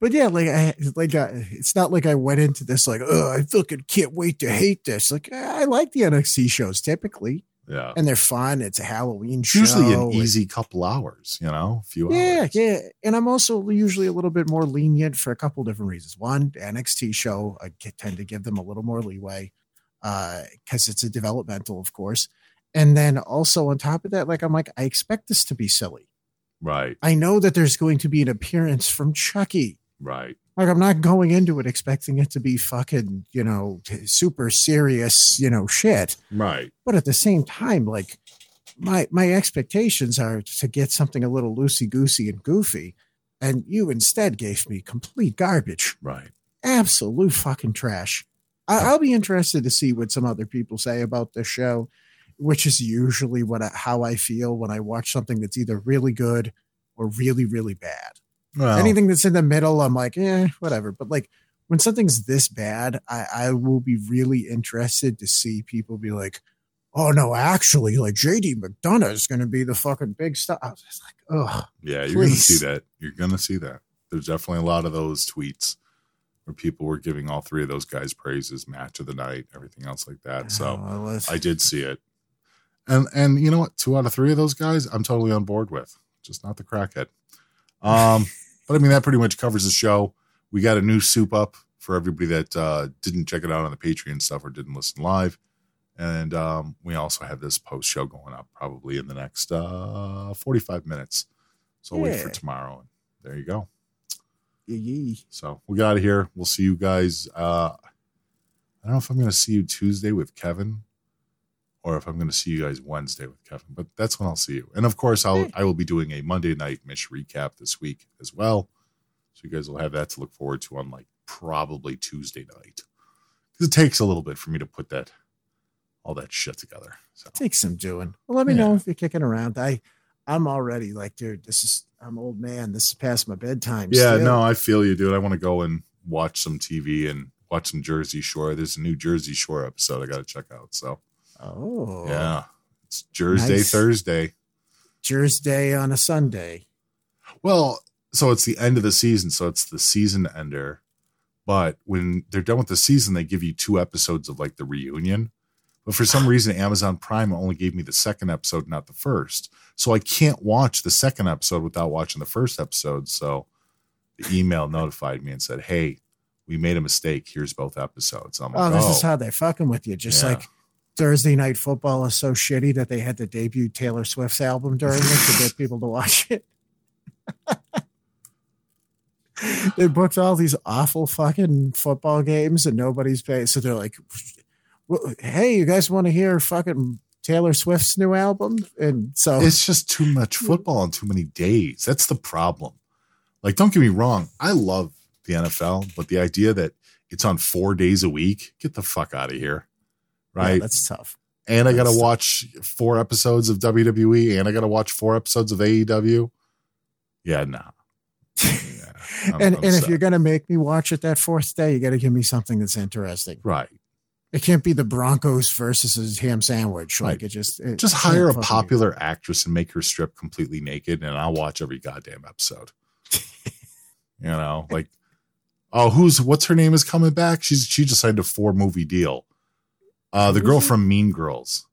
But yeah, like I like uh, it's not like I went into this like, oh, I fucking can't wait to hate this. Like I like the NXT shows typically, Yeah. and they're fun. It's a Halloween It's show. usually an easy couple hours, you know, a few Yeah, hours. yeah. And I'm also usually a little bit more lenient for a couple different reasons. One, NXT show, I tend to give them a little more leeway because it's a developmental, of course. And then also on top of that, like I'm like, I expect this to be silly. Right. I know that there's going to be an appearance from Chucky. Right. Like I'm not going into it expecting it to be fucking, you know, super serious, you know, shit. Right. But at the same time, like my my expectations are to get something a little loosey goosey and goofy, and you instead gave me complete garbage, Right. absolute fucking trash. I, I'll be interested to see what some other people say about this show, which is usually what I, how I feel when I watch something that's either really good or really really bad. Well, Anything that's in the middle, I'm like, eh, whatever. But like when something's this bad, I, I will be really interested to see people be like, oh no, actually, like JD McDonagh is going to be the fucking big star. I was just like, oh, Yeah, you're going to see that. You're going to see that. There's definitely a lot of those tweets where people were giving all three of those guys praises, match of the night, everything else like that. So well, I did see it. And and you know what? Two out of three of those guys I'm totally on board with. Just not the crackhead. Um, but I mean that pretty much covers the show. We got a new soup up for everybody that uh, didn't check it out on the Patreon stuff or didn't listen live. And um, we also have this post show going up probably in the next uh, 45 minutes. So I'll wait for tomorrow. And there you go. yee. So we got out of here. We'll see you guys. Uh, I don't know if I'm going to see you Tuesday with Kevin or if I'm going to see you guys Wednesday with Kevin, but that's when I'll see you. And of course, I'll, I will be doing a Monday night Mish recap this week as well. So you guys will have that to look forward to on like probably Tuesday night. Because it takes a little bit for me to put that, all that shit together. So It takes some doing. Well, let me Yeah. know if you're kicking around. I, I'm already like, dude, this is, I'm old man. This is past my bedtime. Yeah, still. no, I feel you, dude. I want to go and watch some TV and watch some Jersey Shore. There's a new Jersey Shore episode I got to check out. So, Oh, yeah, it's Jersey Nice. Thursday. Jersey on a Sunday. Well, so it's the end of the season, so it's the season ender. But when they're done with the season, they give you two episodes of like the reunion. But for some reason, Amazon Prime only gave me the second episode, not the first. So I can't watch the second episode without watching the first episode. So the email notified me and said, Hey, we made a mistake. Here's both episodes. I'm oh, like, Oh, this oh, is how they're fucking with you. Just Yeah. like Thursday night football is so shitty that they had to debut Taylor Swift's album during it to get people to watch it. they booked all these awful fucking football games and nobody's paying. So they're like, "Well, "Hey, you guys want to hear fucking Taylor Swift's new album?" And so it's just too much football in too many days. That's the problem. Like, don't get me wrong, I love the NFL, but the idea that it's on four days a week, get the fuck out of here. Yeah, Right. that's tough. and I got to watch four episodes of WWE and I got to watch four episodes of AEW. Yeah, nah. Yeah, I'm- and and if you're gonna make me watch it that fourth day, you got to give me something that's interesting. right, It can't be the Broncos versus a ham sandwich. Like Right. it just it just hire a popular actress and make her strip completely naked, and I'll watch every goddamn episode. you know, like, oh, who's what's her name is coming back? She's she just signed a four movie deal. Uh, the girl from Mean Girls,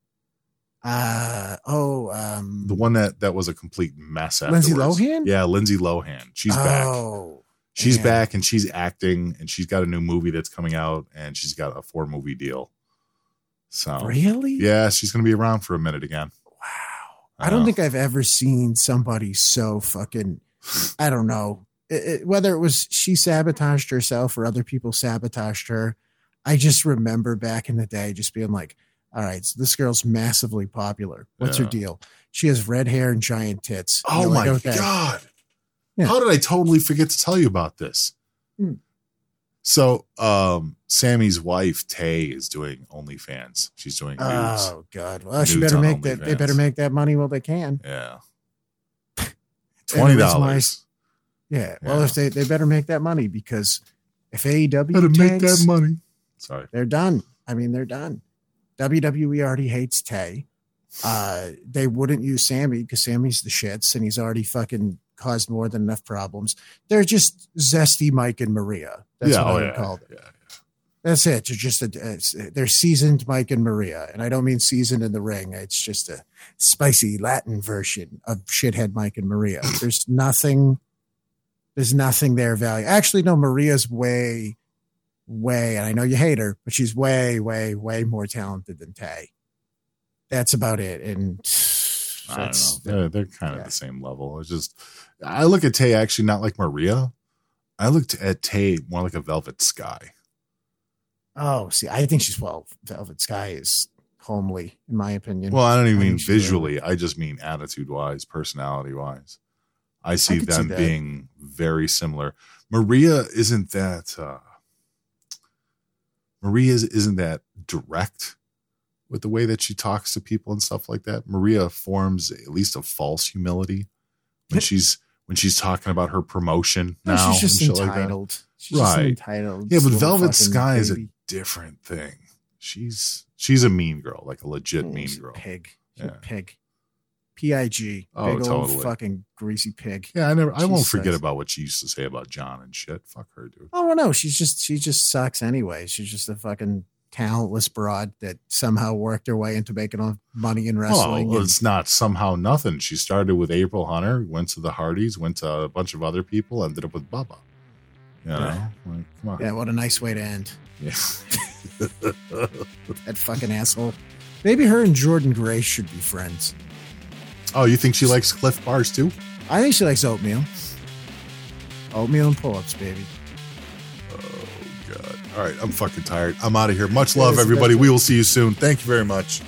Uh oh, um, the one that that was a complete mess. Lindsay afterwards. Lohan? Yeah, Lindsay Lohan. She's back. oh, She's yeah. back and she's acting and she's got a new movie that's coming out and she's got a four movie deal. So Really? yeah, she's gonna be around for a minute again. Wow. I don't know. think I've ever seen somebody so fucking. I don't know It- it- whether it was she sabotaged herself or other people sabotaged her. I just remember back in the day just being like, "All right, so this girl's massively popular. What's her deal? She has red hair and giant tits. Oh my like, okay. god. Yeah. How did I totally forget to tell you about this? Hmm. So, um, Sammy's wife Tay is doing OnlyFans. She's doing nudes. Oh God! Well, she better make that. They better make that money while they can. Yeah, twenty the reason why- dollars. Yeah. Well, if they they better make that money because if AEW Better make that money. Sorry. they're done. I mean, they're done. WWE already hates Tay. Uh, they wouldn't use Sammy because Sammy's the shits and he's already fucking caused more than enough problems. They're just zesty Mike and Maria. That's yeah, what oh, I would yeah, call them. yeah. That's it. They're just a, they're seasoned Mike and Maria, and I don't mean seasoned in the ring. It's just a spicy Latin version of shithead Mike and Maria. There's nothing. There's nothing there value. Actually, no. Maria's way, way, and I know you hate her, but she's way, way, way more talented than Tay. That's about it. And I don't that's know. They're, they're kind of the same level. It's just, I look at Tay actually not like Maria. I looked at Tay more like a Velvet Sky. oh, see, I think she's well. Velvet Sky is homely, in my opinion. Well, I don't even think mean visually. I just mean attitude wise, personality wise. I see see them that. being very similar. Maria isn't that. Uh, Maria is- isn't that direct with the way that she talks to people and stuff like that. Maria forms at least a false humility when she's when she's talking about her promotion No, now. she's just shit like entitled. She's just right? entitled Yeah, but Velvet Sky is a different thing. She's she's a mean girl, like a legit Mm, mean she's a girl. Pig. She's a Yeah. pig. Pig. Oh, Big old fucking greasy pig. Yeah, I never. I won't forget about what she used to say about John and shit. Fuck her, dude. Oh well, no, she's just she just sucks anyway. She's just a fucking talentless broad that somehow worked her way into making money in wrestling. And- it's not somehow nothing. She started with April Hunter, went to the Hardys, went to a bunch of other people, ended up with Bubba. You know, Yeah. like, come on. yeah, what a nice way to end. Yeah. That fucking asshole. Maybe her and Jordan Gray should be friends. Oh, you think she likes Cliff Bars too? I think she likes oatmeal. Oatmeal and pull-ups, baby. Oh, God. All right, I'm fucking tired. I'm out of here. Much love, everybody. We will see you soon. Thank you very much.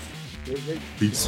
Peace.